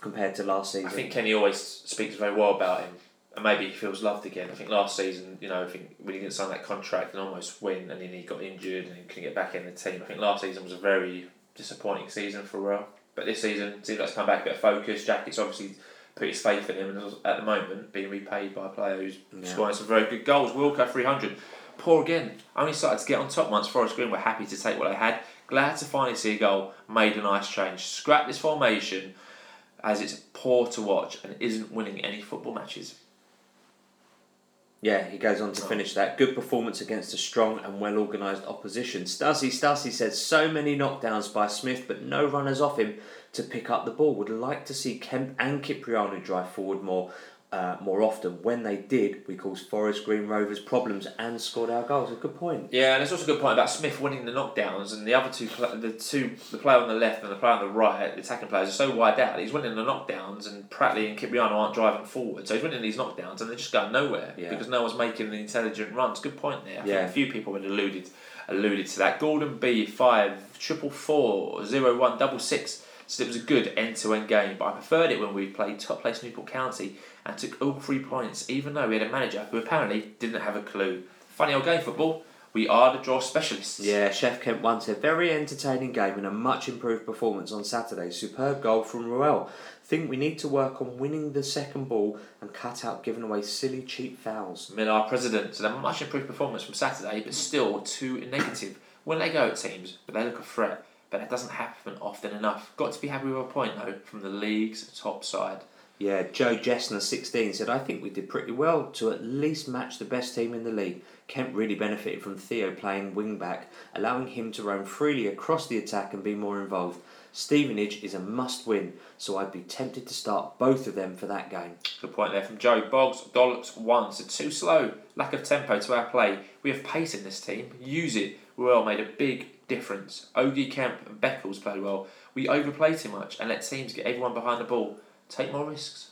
[SPEAKER 2] compared to last season.
[SPEAKER 1] I think Kenny always speaks very well about him, and maybe he feels loved again. I think last season, you know, I think when he didn't sign that contract and almost win, and then he got injured and he couldn't get back in the team. I think last season was a very disappointing season for Ruel. But this season, seems like it's come back a bit of focus. Jackett's obviously put his faith in him, and at the moment, being repaid by a player who's
[SPEAKER 2] Yeah.
[SPEAKER 1] scoring some very good goals. Wilco 300. Poor again. Only started to get on top once Forest Green were happy to take what they had. Glad to finally see a goal. Made a nice change. Scrap this formation as it's poor to watch and isn't winning any football matches.
[SPEAKER 2] Yeah, he goes on to
[SPEAKER 1] Oh.
[SPEAKER 2] finish that. Good performance against a strong and well organised opposition. Stassi Stassi says so many knockdowns by Smith, but no runners off him to pick up the ball. Would like to see Kemp and Kyprianou drive forward more. Uh, more often, when they did, we caused Forest Green Rovers problems and scored our goals. A good point.
[SPEAKER 1] Yeah, and there's also a good point about Smith winning the knockdowns, and the other two, the two, the player on the left and the player on the right, the attacking players are so wide out. He's winning the knockdowns, and Pratley and Kyprianou aren't driving forward, so he's winning these knockdowns, and they're just go nowhere
[SPEAKER 2] Yeah.
[SPEAKER 1] because no one's making the intelligent runs. Good point there. I
[SPEAKER 2] Yeah.
[SPEAKER 1] think a few people had alluded alluded to that. Gordon B five triple four zero one double six. So it was a good end to end game, but I preferred it when we played top place Newport County and took all three points, even though we had a manager who apparently didn't have a clue. Funny old game football. We are the draw specialists.
[SPEAKER 2] Yeah, Chef Kemp once a very entertaining game and a much improved performance on Saturday. Superb goal from Ruel. Think we need to work on winning the second ball and cut out giving away silly, cheap fouls.
[SPEAKER 1] Miller, president, said a much improved performance from Saturday, but still too negative. When they go at teams, but they look a threat, but that doesn't happen often enough. Got to be happy with a point though from the league's top side.
[SPEAKER 2] Yeah, Joe Jessner, 16, said, I think we did pretty well to at least match the best team in the league. Kemp really benefited from Theo playing wing back, allowing him to roam freely across the attack and be more involved. Stevenage is a must win, so I'd be tempted to start both of them for that game.
[SPEAKER 1] Good point there from Joe Boggs. Dollops one, so too slow. Lack of tempo to our play. We have pace in this team. Use it. Well made a big difference. Ogie Kemp and Beckles played well. We overplay too much and let teams get everyone behind the ball. Take more risks.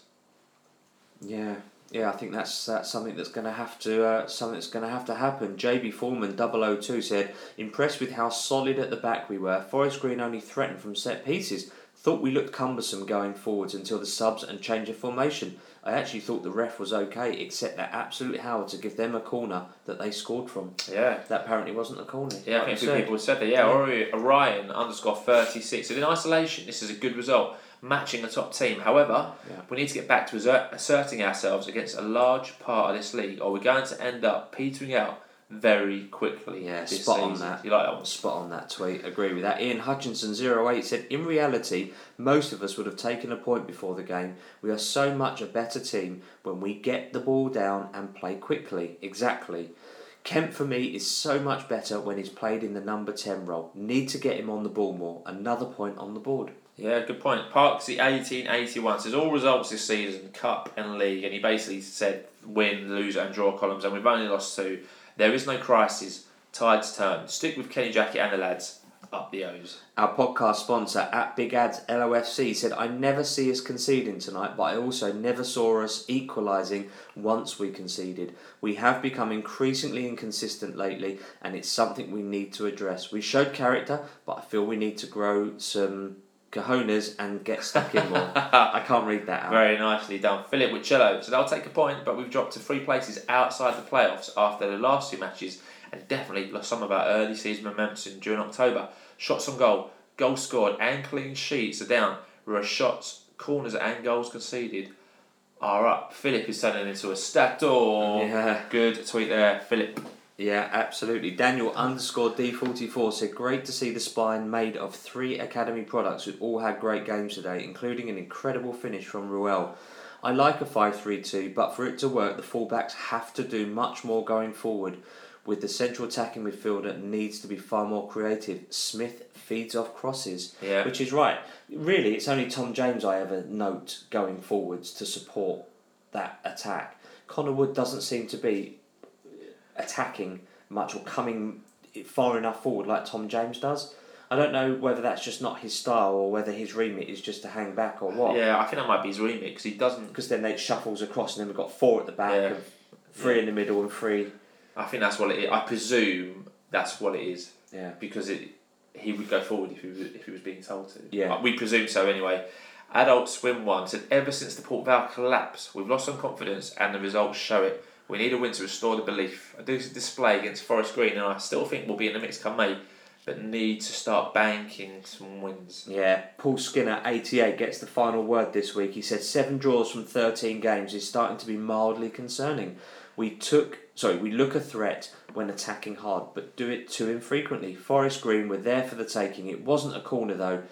[SPEAKER 2] Yeah, yeah, I think that's that's something that's going to have to uh, something that's going to have to happen. JB Foreman 002 said, impressed with how solid at the back we were. Forest Green only threatened from set pieces. Thought we looked cumbersome going forwards until the subs and change of formation. I actually thought the ref was okay, except that absolute Howard to give them a corner that they scored from.
[SPEAKER 1] Yeah.
[SPEAKER 2] That apparently wasn't a corner.
[SPEAKER 1] Yeah, I think few
[SPEAKER 2] said.
[SPEAKER 1] people said that. Yeah, Ori- Orion underscore 36. So in isolation, this is a good result, matching the top team. However,
[SPEAKER 2] Yeah.
[SPEAKER 1] we need to get back to assert- asserting ourselves against a large part of this league, or we're going to end up petering out very quickly.
[SPEAKER 2] Yeah, spot on that.
[SPEAKER 1] You like that one?
[SPEAKER 2] Spot on that tweet. Agree with that. Ian Hutchinson 08 said, In reality, most of us would have taken a point before the game. We are so much a better team when we get the ball down and play quickly. Exactly. Kemp for me is so much better when he's played in the number 10 role. Need to get him on the ball more. Another point on the board.
[SPEAKER 1] Yeah, good point. Parksy eighteen eighty one says all results this season, cup and league, and he basically said win, lose, and draw columns, and we've only lost two. There is no crisis. Tides turn. Stick with Kenny Jackett and the lads. Up the O's.
[SPEAKER 2] Our podcast sponsor at Big Ads LOFC said, I never see us conceding tonight, but I also never saw us equalising once we conceded. We have become increasingly inconsistent lately, and it's something we need to address. We showed character, but I feel we need to grow some cojones and get stuck in more. I can't read that out.
[SPEAKER 1] Very nicely done. Philip with Cello. So they'll take a point, but we've dropped to three places outside the playoffs after the last two matches and definitely lost some of our early season momentum during October. Shots on goal, goals scored, and clean sheets are down, whereas shots, corners, and goals conceded are up. Philip is turning into a stator.
[SPEAKER 2] Oh, yeah.
[SPEAKER 1] Good tweet there, Philip.
[SPEAKER 2] Yeah, absolutely. Daniel underscore D44 said, Great to see the spine made of three Academy products who all had great games today, including an incredible finish from Ruel. I like a 5 3 2, but for it to work, the fullbacks have to do much more going forward. With the central attacking midfielder needs to be far more creative. Smith feeds off crosses,
[SPEAKER 1] Yeah.
[SPEAKER 2] which is right. Really, it's only Tom James I ever note going forwards to support that attack. Connor Wood doesn't seem to be attacking much or coming far enough forward like Tom James does. I don't know whether that's just not his style or whether his remit is just to hang back or what.
[SPEAKER 1] Yeah, I think that might be his remit because he doesn't.
[SPEAKER 2] Because then it shuffles across and then we've got four at the back,
[SPEAKER 1] Yeah.
[SPEAKER 2] and three in the middle and three.
[SPEAKER 1] I think that's what it is. I presume that's what it is
[SPEAKER 2] Yeah.
[SPEAKER 1] because it he would go forward if he was, if he was being told to.
[SPEAKER 2] Yeah.
[SPEAKER 1] We presume so anyway. Adult Swim One said ever since the Port Vale collapse, we've lost some confidence and the results show it. We need a win to restore the belief. A decent display against Forest Green, and I still think we'll be in the mix come May, but need to start banking some wins.
[SPEAKER 2] Yeah, Paul Skinner, 88, gets the final word this week. He said seven draws from 13 games is starting to be mildly concerning. We took, sorry, we look a threat when attacking hard, but do it too infrequently. Forest Green were there for the taking. It wasn't a corner though.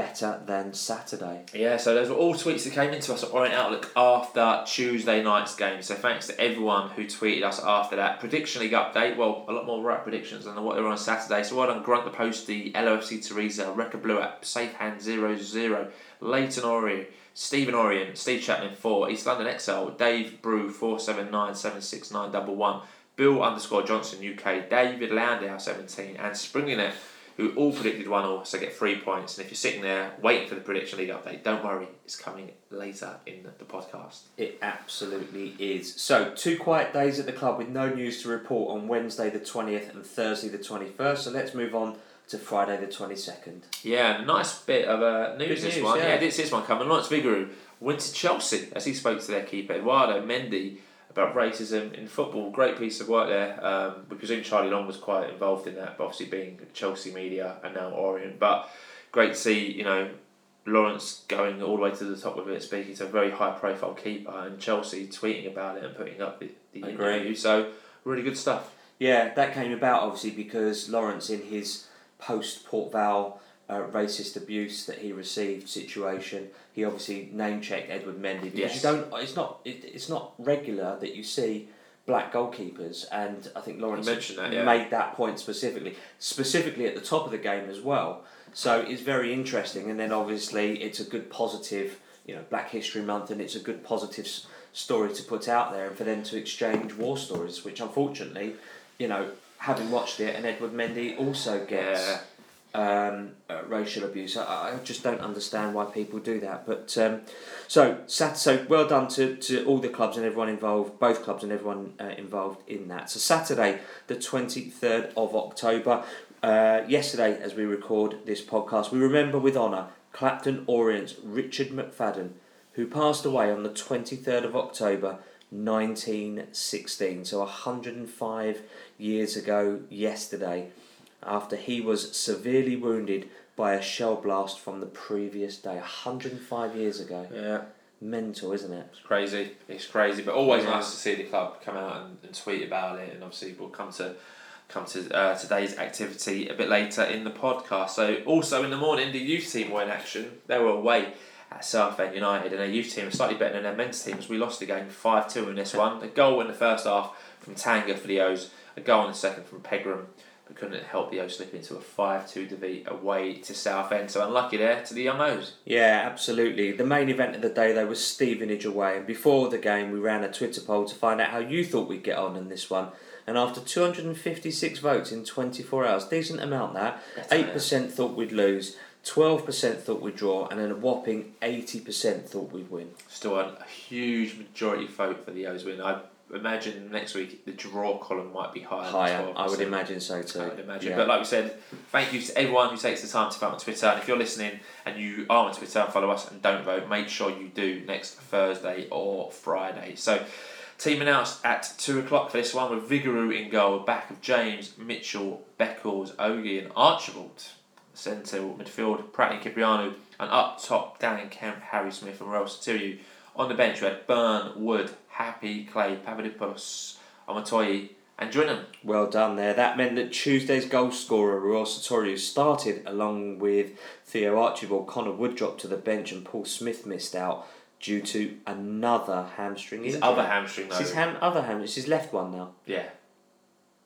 [SPEAKER 2] Better than Saturday.
[SPEAKER 1] Yeah, so those were all tweets that came into us at Orient Outlook after Tuesday night's game. So thanks to everyone who tweeted us after that. Prediction League update, well, a lot more right predictions than what they were on Saturday. So well done Grunt the Post, the LOFC Teresa, Wrecker Blue App, Safe Hand 0 0, Leighton Orient, Stephen Orient, Steve Chapman 4, East London XL, Dave Brew 479 76911, Bill underscore Johnson UK, David Landau 17, and Springinet who all predicted one all, so get three points. And if you're sitting there waiting for the prediction league update, don't worry, it's coming later in the podcast.
[SPEAKER 2] It absolutely is. So, two quiet days at the club with no news to report on Wednesday the 20th and Thursday the 21st. So, let's move on to Friday the 22nd.
[SPEAKER 1] Yeah, nice bit of uh, news
[SPEAKER 2] Good
[SPEAKER 1] this
[SPEAKER 2] news,
[SPEAKER 1] one.
[SPEAKER 2] yeah.
[SPEAKER 1] Yeah, this this one coming. Lawrence Vigouroux went to Chelsea as he spoke to their keeper Edouard Mendy about racism in football. Great piece of work there. Um, we presume Charlie Long was quite involved in that, but obviously being Chelsea media and now Orient. But great to see you know Lawrence going all the way to the top of it, speaking to a very high profile keeper, and Chelsea tweeting about it and putting up the, the interview. So really good stuff.
[SPEAKER 2] Yeah, that came about obviously because Lawrence, in his post Port Vale uh, racist abuse that he received situation, he obviously name checked Edouard Mendy because
[SPEAKER 1] Yes.
[SPEAKER 2] you don't. It's not. It, it's not regular that you see black goalkeepers, and I think Lawrence
[SPEAKER 1] mentioned that, yeah.
[SPEAKER 2] made that point specifically, specifically at the top of the game as well. So it's very interesting, and then obviously it's a good positive. You know, Black History Month, and it's a good positive s- story to put out there, and for them to exchange war stories, which unfortunately, you know, having watched it, and Edouard Mendy also gets
[SPEAKER 1] Yeah.
[SPEAKER 2] Um, uh, racial abuse. I, I just don't understand why people do that. But um, so so well done to, to all the clubs and everyone involved, both clubs and everyone uh, involved in that. So Saturday, the twenty third of October. Uh, yesterday, as we record this podcast, we remember with honour Clapton Orient's Richard McFadden, who passed away on the twenty third of October. 1916, so 105 years ago yesterday after he was severely wounded by a shell blast from the previous day, 105 years ago.
[SPEAKER 1] Yeah.
[SPEAKER 2] Mental, isn't it?
[SPEAKER 1] It's crazy. It's crazy, but always
[SPEAKER 2] Yeah.
[SPEAKER 1] nice to see the club come out and, and tweet about it. And obviously, we'll come to come to uh, today's activity a bit later in the podcast. So, also in the morning, the youth team were in action. They were away at Southend United, and their youth team was slightly better than their men's team. As we lost the game five two in this one. A goal in the first half from Tanga for the O's. A goal in the second from Pegram. But couldn't help the O's slip into a 5 2 defeat away to Southend. So unlucky there to the young O's.
[SPEAKER 2] Yeah, absolutely. The main event of the day, though, was Stevenage away. And before the game, we ran a Twitter poll to find out how you thought we'd get on in this one. And after 256 votes in 24 hours, decent amount that, 8% thought we'd lose, 12% thought we'd draw, and then a whopping 80% thought we'd win.
[SPEAKER 1] Still a, a huge majority vote for the O's win. I imagine next week the draw column might be higher. than
[SPEAKER 2] Higher,
[SPEAKER 1] 12%.
[SPEAKER 2] I would imagine so too.
[SPEAKER 1] I would imagine.
[SPEAKER 2] Yeah.
[SPEAKER 1] But like we said, thank you to everyone who takes the time to vote on Twitter. And if you're listening and you are on Twitter and follow us and don't vote, make sure you do next Thursday or Friday. So, team announced at 2 o'clock for this one with Vigouroux in goal, back of James, Mitchell, Beckles, Ogie, and Archibald. Centre midfield, Pratley Kyprianou, and up top, Dan Kemp, Harry Smith, and Ruel Sotiriou. On the bench, we had Byrne, Wood, Happe, Clay, Papadopoulos, Omotoye, and join them.
[SPEAKER 2] Well done there. That meant that Tuesday's goal scorer, Ruel Sartorius, started along with Theo Archibald. Connor Wood dropped to the bench and Paul Smith missed out due to another hamstring
[SPEAKER 1] His
[SPEAKER 2] injury.
[SPEAKER 1] other hamstring, though.
[SPEAKER 2] It's his ham, other ham. It's his left one now.
[SPEAKER 1] yeah.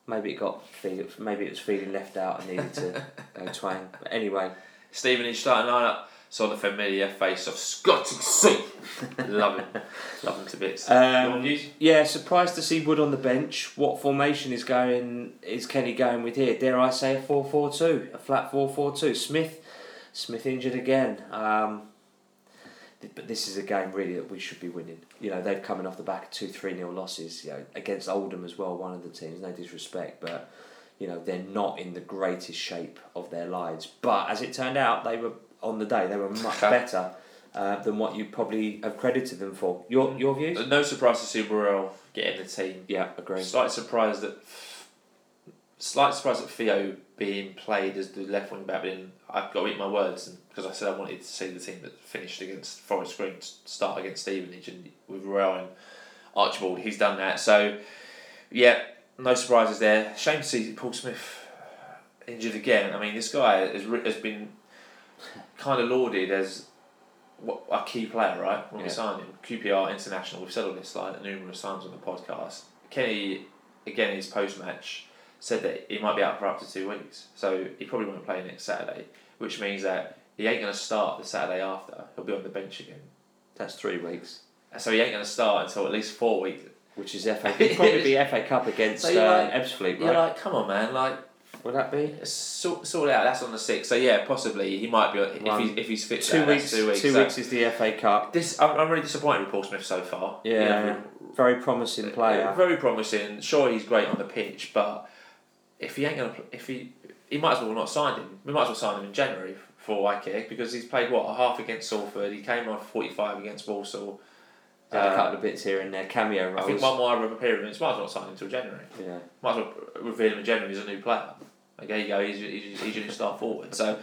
[SPEAKER 2] Maybe it got maybe it was feeling left out and needed to go twang. But anyway,
[SPEAKER 1] Stevenage starting lineup. Saw the familiar face of Scotty C. Love him. Love him to bits.
[SPEAKER 2] Um, yeah, surprised to see Wood on the bench. What formation is going? Is Kenny going with here? Dare I say a four-four-two, a flat four-four-two? Smith, Smith injured again. Um, but this is a game really that we should be winning. You know they've coming off the back of two three nil losses. You know against Oldham as well. One of the teams. No disrespect, but you know they're not in the greatest shape of their lives. But as it turned out, they were on the day. They were much better. Uh, than what you probably have credited them for. Your your views?
[SPEAKER 1] No surprise to see Burrell get in the team.
[SPEAKER 2] Yeah, agree.
[SPEAKER 1] Slight surprise that, slight surprise that Theo being played as the left wing back. In I've got to eat my words, because I said I wanted to see the team that finished against Forest Green start against Stevenage, and with Ruel and Archibald, he's done that. So, yeah, no surprises there. Shame to see Paul Smith injured again. I mean, this guy has has been kind of lauded as a key player, right? When we signed him, QPR international. We've said all this like numerous times on the podcast. Kenny, again, in his post match said that he might be out for up to two weeks, so he probably won't play next Saturday, which means that he ain't going to start the Saturday after. He'll be on the bench again,
[SPEAKER 2] That's three weeks,
[SPEAKER 1] so he ain't going to start until at least four weeks.
[SPEAKER 2] which is FA. It'd probably be FA Cup against
[SPEAKER 1] So
[SPEAKER 2] uh,
[SPEAKER 1] like-
[SPEAKER 2] Ebbsfleet,
[SPEAKER 1] You're
[SPEAKER 2] right?
[SPEAKER 1] like, come on, man, like
[SPEAKER 2] Would that be
[SPEAKER 1] sort, sort out. That's on the sixth, so yeah, possibly he might be if he's if he's fit.
[SPEAKER 2] two
[SPEAKER 1] that,
[SPEAKER 2] weeks?
[SPEAKER 1] two weeks.
[SPEAKER 2] Two
[SPEAKER 1] so
[SPEAKER 2] weeks is the FA Cup.
[SPEAKER 1] This I'm, I'm really disappointed with Paul Smith so far.
[SPEAKER 2] Yeah, very promising player.
[SPEAKER 1] Very promising. Sure, he's great on the pitch, but if he ain't gonna, if he, he might as well not sign him. We might as well sign him in January for IKEA because he's played what a half against Salford. He came on forty five against Walsall.
[SPEAKER 2] Had a
[SPEAKER 1] Uh,
[SPEAKER 2] couple of bits here and there, cameo
[SPEAKER 1] I
[SPEAKER 2] roles.
[SPEAKER 1] think one more appearance. Might as well sign him until January.
[SPEAKER 2] yeah,
[SPEAKER 1] Might as well reveal him in January as a new player. Like, there you go. He's he's, he's your new star forward. So.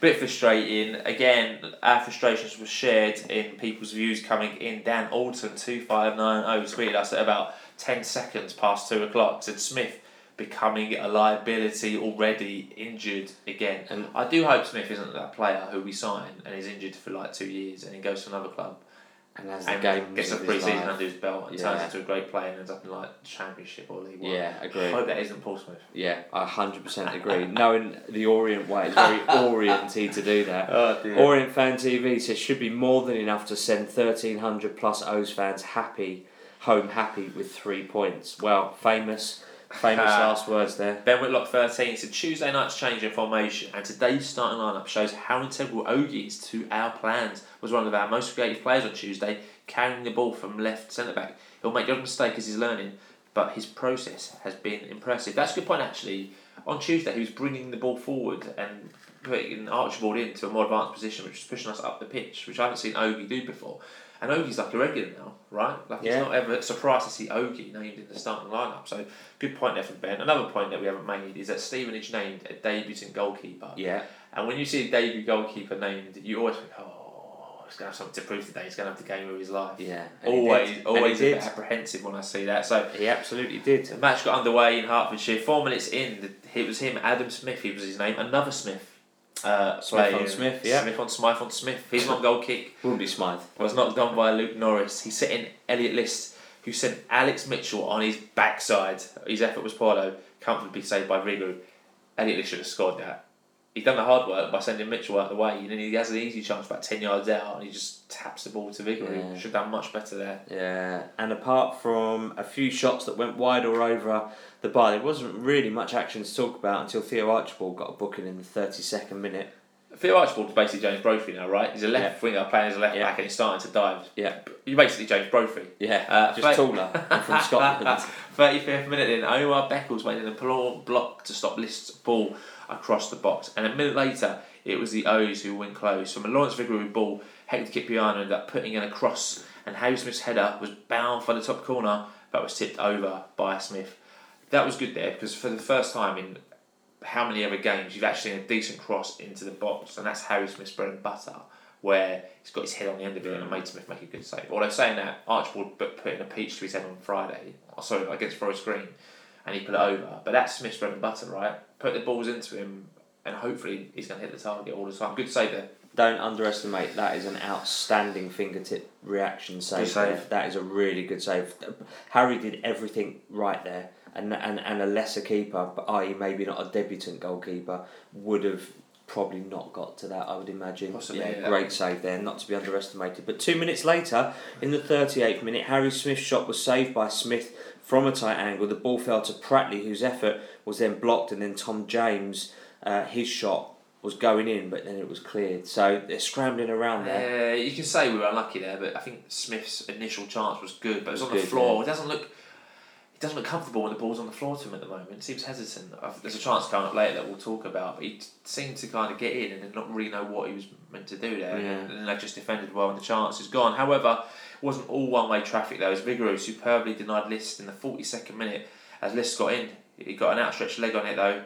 [SPEAKER 1] Bit frustrating. Again, our frustrations were shared in people's views coming in. Dan Alton two five nine zero tweeted us at about ten seconds past two o'clock. Said Smith becoming a liability already injured again.
[SPEAKER 2] And-
[SPEAKER 1] I do hope Smith isn't that player who we sign and is injured for like two years and he goes to another club
[SPEAKER 2] and as the game
[SPEAKER 1] gets a pre-season under his belt and
[SPEAKER 2] Yeah.
[SPEAKER 1] turns into a great player and ends up in like Championship or League One.
[SPEAKER 2] Yeah,
[SPEAKER 1] I
[SPEAKER 2] agree.
[SPEAKER 1] hope that isn't Paul Smith.
[SPEAKER 2] Yeah, I hundred percent agree. Knowing the Orient way, it's very Orienty to do that.
[SPEAKER 1] Oh.
[SPEAKER 2] Orient Fan TV says should be more than enough to send thirteen hundred plus O's fans happy home happy with three points. Well, famous, famous uh, last words there.
[SPEAKER 1] Ben Whitlock 13 said Tuesday night's change in formation and today's starting lineup shows how integral Ogie is to our plans. Was one of our most creative players on Tuesday, carrying the ball from left centre back. He'll make a mistake as he's learning, but his process has been impressive. That's a good point actually. On Tuesday, he was bringing the ball forward and putting Archibald into a more advanced position, which was pushing us up the pitch, which I haven't seen Ogie do before. And Ogie's like a regular now, right? Like
[SPEAKER 2] Yeah.
[SPEAKER 1] it's not ever surprised to see Ogie named in the starting lineup. So good point there from Ben. Another point that we haven't made is that Stevenage named a debutant goalkeeper.
[SPEAKER 2] Yeah,
[SPEAKER 1] And when you see a debut goalkeeper named, you always think, oh, he's going to have something to prove today. He's going to have the game of his life.
[SPEAKER 2] yeah.
[SPEAKER 1] Always. Always a bit apprehensive when I see that. So
[SPEAKER 2] He absolutely did.
[SPEAKER 1] the match got underway in Hertfordshire. Four minutes in, it was him, Adam Smith. He was his name. Another Smith. Uh,
[SPEAKER 2] Smith on Smith, yeah.
[SPEAKER 1] Smith on Smith on Smith. His long goal kick
[SPEAKER 2] Wouldn't be Smythe.
[SPEAKER 1] was knocked on by Luke Norris. He set in Elliot List, who sent Alex Mitchell on his backside. His effort was poor though, comfortably saved by Rigu. Elliot List should have scored that. He'd done the hard work by sending Mitchell out the way, and then he has an easy chance about 10 yards out, and he just taps the ball to Vigouroux.
[SPEAKER 2] Yeah.
[SPEAKER 1] Should have done much better there.
[SPEAKER 2] Yeah, and apart from a few shots that went wide or over the bar, there wasn't really much action to talk about until Theo Archibald got a booking in the 32nd minute.
[SPEAKER 1] Phil Archibald's basically James Brophy now, right? He's a left
[SPEAKER 2] Yeah.
[SPEAKER 1] winger playing as a left
[SPEAKER 2] Yeah.
[SPEAKER 1] back, and he's starting to dive.
[SPEAKER 2] Yeah,
[SPEAKER 1] You're basically James Brophy.
[SPEAKER 2] yeah,
[SPEAKER 1] Uh,
[SPEAKER 2] just
[SPEAKER 1] but-
[SPEAKER 2] taller and from Scotland.
[SPEAKER 1] 35th minute in, Omar Beckles made an important block to stop List's ball across the box. And a minute later, it was the O's who went close. From a Lawrence Vigouroux ball, Hector Kyprianou ended up putting in a cross, and Harry Smith's header was bound for the top corner, but was tipped over by Smith. That was good there because for the first time in how many other games you've actually seen a decent cross into the box, and that's Harry Smith's bread and butter, where he's got his head on the end of it and made Smith make a good save. Although saying that, Archibald put put in a peach to his head on Friday, oh, sorry, against Forest Green, and he put it over. But that's Smith's bread and butter, right? Put the balls into him, and hopefully he's going to hit the target all the time. Good save there.
[SPEAKER 2] Don't underestimate that is an outstanding fingertip reaction save.
[SPEAKER 1] save.
[SPEAKER 2] That is a really good save. Harry did everything right there, and and, and a lesser keeper, but i.e. maybe not a debutant goalkeeper, would have probably not got to that. I would imagine.
[SPEAKER 1] Possibly,
[SPEAKER 2] yeah,
[SPEAKER 1] yeah.
[SPEAKER 2] great save there, not to be underestimated. But two minutes later, in the thirty eighth minute, Harry Smith's shot was saved by Smith from a tight angle. The ball fell to Pratley, whose effort was then blocked, and then Tom James, uh, his shot was going in, but then it was cleared. So they're scrambling around there.
[SPEAKER 1] Uh, you can say we were unlucky there, but I think Smith's initial chance was good, but it was
[SPEAKER 2] Was
[SPEAKER 1] on the
[SPEAKER 2] good,
[SPEAKER 1] floor. It doesn't look. Doesn't look comfortable when the ball's on the floor to him at the moment. He seems hesitant. There's a chance coming up later that we'll talk about, but he seemed to kind of get in and then not really know what he was meant to do there.
[SPEAKER 2] Yeah.
[SPEAKER 1] And then they just defended well, and the chance is gone. However, it wasn't all one way traffic though. As Vigouroux superbly denied List in the 42nd minute as List got in. He got an outstretched leg on it though.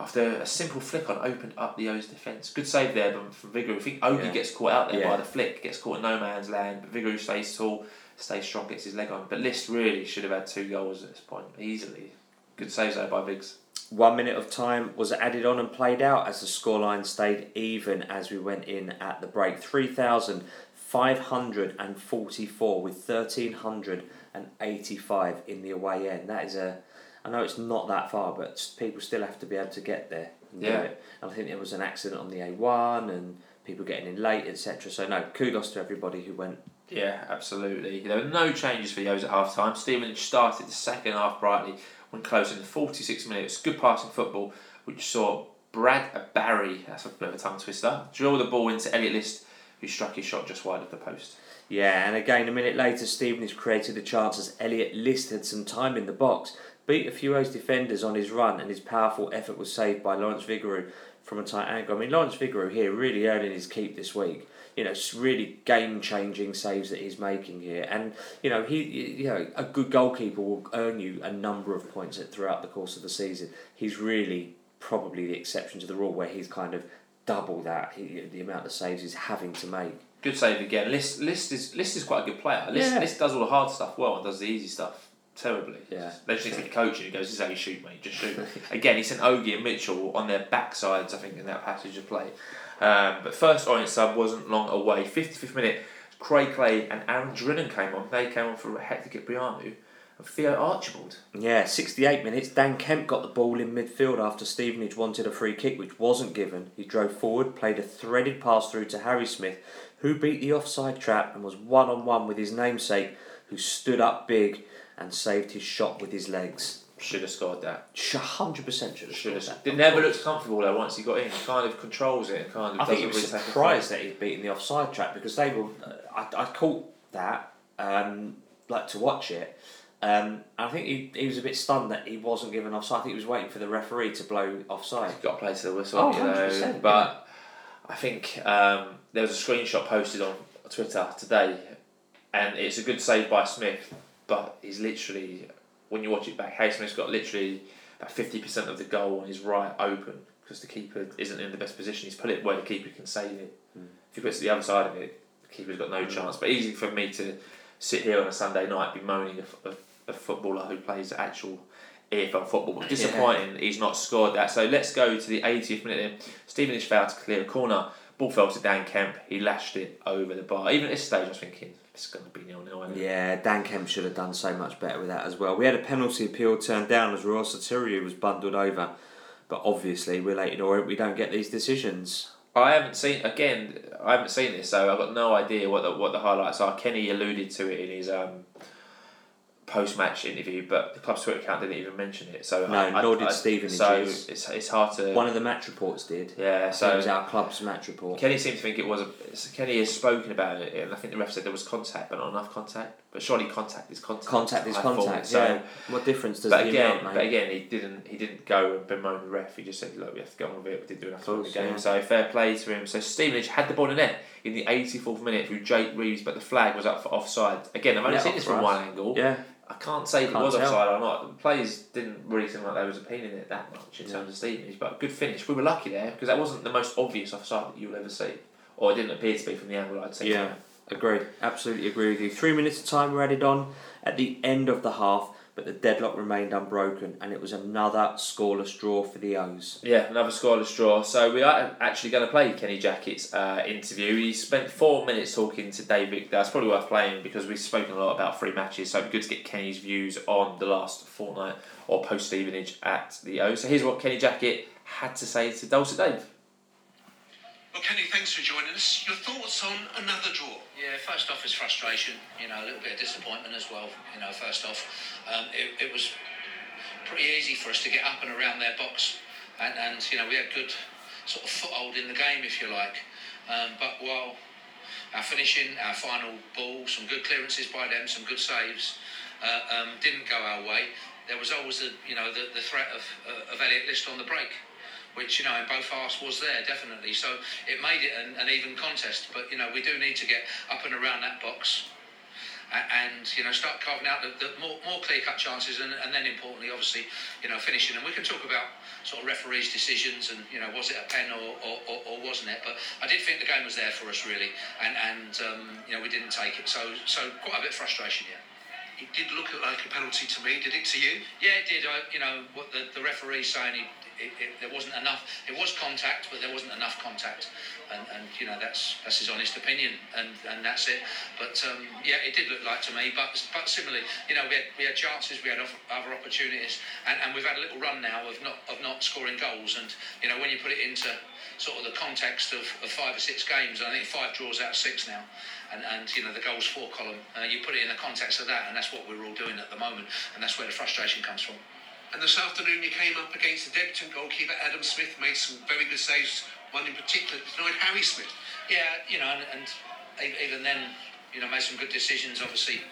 [SPEAKER 1] After a simple flick on, opened up the O's defence. Good save there from, Vigouroux. I think Ogie
[SPEAKER 2] Yeah.
[SPEAKER 1] gets caught out there
[SPEAKER 2] Yeah.
[SPEAKER 1] by the flick, gets caught in no man's land, but Vigouroux stays tall, stays strong, gets his leg on. But List really should have had two goals at this point, easily. Good saves there by Viggs.
[SPEAKER 2] One minute of time was added on and played out as the scoreline stayed even as we went in at the break. 3,544 with 1,385 in the away end. That is a. I know it's not that far, but people still have to be able to get there. And do
[SPEAKER 1] Yeah.
[SPEAKER 2] it. And I think there was an accident on the A1 and people getting in late, etc. So, no, kudos to everybody who went.
[SPEAKER 1] Yeah, absolutely. There were no changes for the O's at half time. Stevenage started the second half brightly when closing in the 46 minutes. Good passing football, which saw Brad Barry, that's a bit of a tongue twister, drill the ball into Elliot List, who struck his shot just wide of the post.
[SPEAKER 2] Yeah, and again, a minute later, Stevenage created a chance as Elliot List had some time in the box, beat a few O's defenders on his run, and his powerful effort was saved by Lawrence Vigouroux from a tight angle. I mean, Lawrence Vigouroux here really earning his keep this week. You know, it's really game-changing saves that he's making here, and you know, he, you know, a good goalkeeper will earn you a number of points throughout the course of the season. He's really probably the exception to the rule where he's kind of double that he, the amount of saves he's having to make.
[SPEAKER 1] Good save again. List, List is List is quite a good player. List,
[SPEAKER 2] Yeah.
[SPEAKER 1] List does all the hard stuff well and does the easy stuff terribly.
[SPEAKER 2] Yeah.
[SPEAKER 1] They just need to get coaching. He goes, "This is how you shoot, mate. Just shoot." Again, he sent Ogie and Mitchell on their backsides. I think in that passage of play. Um, but first Orient sub wasn't long away. 55th minute, Craig Clay and Aaron Drinan came on. They came on for Hector Kyprianou and Theo Archibald.
[SPEAKER 2] Yeah, 68 minutes. Dan Kemp got the ball in midfield after Stevenage wanted a free kick, which wasn't given. He drove forward, played a threaded pass through to Harry Smith, who beat the offside trap and was one on one with his namesake, who stood up big and saved his shot with his legs.
[SPEAKER 1] Should have scored that.
[SPEAKER 2] 100% should have
[SPEAKER 1] Should have.
[SPEAKER 2] that.
[SPEAKER 1] It never looks comfortable though. Once he got in, he kind of controls it. and Kind of.
[SPEAKER 2] I think he was surprised that he'd beaten the offside trap because they were. Uh, I, I caught that, um, like to watch it. Um, I think he, he was a bit stunned that he wasn't given offside. I think he was waiting for the referee to blow offside.
[SPEAKER 1] You've got to play to the whistle,
[SPEAKER 2] Oh,
[SPEAKER 1] you know.
[SPEAKER 2] 100%,
[SPEAKER 1] But I think um, there was a screenshot posted on Twitter today, and it's a good save by Smith, but he's literally, when you watch it back, Hay Smith's got literally about 50% of the goal on his right open because the keeper isn't in the best position. He's put it where the keeper can save it. Hmm. If he puts it the other side of it, the keeper's got no hmm. chance. But easy for me to sit here on a Sunday night be moaning a, a, a footballer who plays actual EFL football. But disappointing he's not scored that. So let's go to the 80th minute then. Stevenage failed to clear a corner. Ball fell to Dan Kemp. He lashed it over the bar. Even at this stage, I was thinking, it's going to be nil nil.
[SPEAKER 2] Yeah, Dan Kemp should have done so much better with that as well. We had a penalty appeal turned down as Ruel Sotiriou was bundled over, but obviously we're late in Orient. We don't get these decisions.
[SPEAKER 1] I haven't seen again. I haven't seen this, so I've got no idea what the what the highlights are. Kenny alluded to it in his um, post match interview, but the club's Twitter account didn't even mention it. So
[SPEAKER 2] No,
[SPEAKER 1] I,
[SPEAKER 2] nor
[SPEAKER 1] I,
[SPEAKER 2] did Stevenage's.
[SPEAKER 1] So it's, it's hard to.
[SPEAKER 2] One of the match reports did.
[SPEAKER 1] yeah,
[SPEAKER 2] So it was our club's match report.
[SPEAKER 1] Kenny seemed to think it was a. Kenny has spoken about it, and I think the ref said there was contact, but not enough contact. But surely contact is contact.
[SPEAKER 2] Contact is
[SPEAKER 1] I thought.
[SPEAKER 2] contact.
[SPEAKER 1] So,
[SPEAKER 2] yeah. What difference does
[SPEAKER 1] but again,
[SPEAKER 2] amount make?
[SPEAKER 1] but again, he didn't. He didn't go and bemoan the ref. He just said, "Look, we have to get on with it. We did do enough to win the game."
[SPEAKER 2] yeah.
[SPEAKER 1] So fair play to him. So Stevenage had the ball in the net in the 84th minute through Jake Reeves, but the flag was up for offside. Again, I've only
[SPEAKER 2] Yeah,
[SPEAKER 1] seen this from
[SPEAKER 2] us.
[SPEAKER 1] one angle.
[SPEAKER 2] yeah,
[SPEAKER 1] I can't say if it was
[SPEAKER 2] tell.
[SPEAKER 1] offside or not. The players didn't really seem like they was opinion it that much in
[SPEAKER 2] Yeah.
[SPEAKER 1] terms of Stevenage, but good finish. We were lucky there because that wasn't the most obvious offside that you'll ever see, or it didn't appear to be from the angle I'd seen.
[SPEAKER 2] Yeah. agreed. Absolutely agree with you. Three minutes of time were added on at the end of the half. But the deadlock remained unbroken, and it was another scoreless draw for the O's.
[SPEAKER 1] Yeah, another scoreless draw. So we are actually going to play Kenny Jackett's uh, interview. He spent four minutes talking to David. That's probably worth playing because we've spoken a lot about free matches. So it'd be good to get Kenny's views on the last fortnight or post Stevenage at the O. So here's what Kenny Jackett had to say to Dulcet Dave.
[SPEAKER 3] Well, Kenny, thanks for joining us. Your thoughts on another draw?
[SPEAKER 4] Yeah, first off is frustration, you know, a little bit of disappointment as well, you know, first off. Um, it, it was pretty easy for us to get up and around their box and, and you know, we had good sort of foothold in the game, if you like. Um, but while our finishing, our final ball, some good clearances by them, some good saves, uh, um, didn't go our way, there was always the, you know, the, the threat of, uh, of Elliot List on the break which you know in both halves was there definitely. So it made it an, an even contest. But you know we do need to get up and around that box. And you know, start carving out the, the more, more clear cut chances, and, and then importantly, obviously, you know, finishing. And we can talk about sort of referees' decisions, and you know, was it a pen or, or, or, or wasn't it? But I did think the game was there for us really, and and um, you know, we didn't take it. So so quite a bit of frustration, yeah.
[SPEAKER 3] It did look like a penalty to me. Did it to you?
[SPEAKER 4] Yeah, it did. I, you know, what the, the referee saying he, it, it, there wasn't enough. It was contact, but there wasn't enough contact, and, and you know that's that's his honest opinion, and, and that's it. But um, yeah, it did look like to me. But but similarly, you know, we had, we had chances, we had other opportunities, and, and we've had a little run now of not of not scoring goals. And you know, when you put it into sort of the context of, of five or six games, I think five draws out of six now and, and you know the goals for column. Uh, you put it in the context of that, and that's what we're all doing at the moment, and that's where the frustration comes from.
[SPEAKER 3] And this afternoon you came up against the debutant goalkeeper Adam Smith, made some very good saves. One in particular, denied Harry Smith.
[SPEAKER 4] Yeah, you know, and, and even then, you know, made some good decisions. Obviously,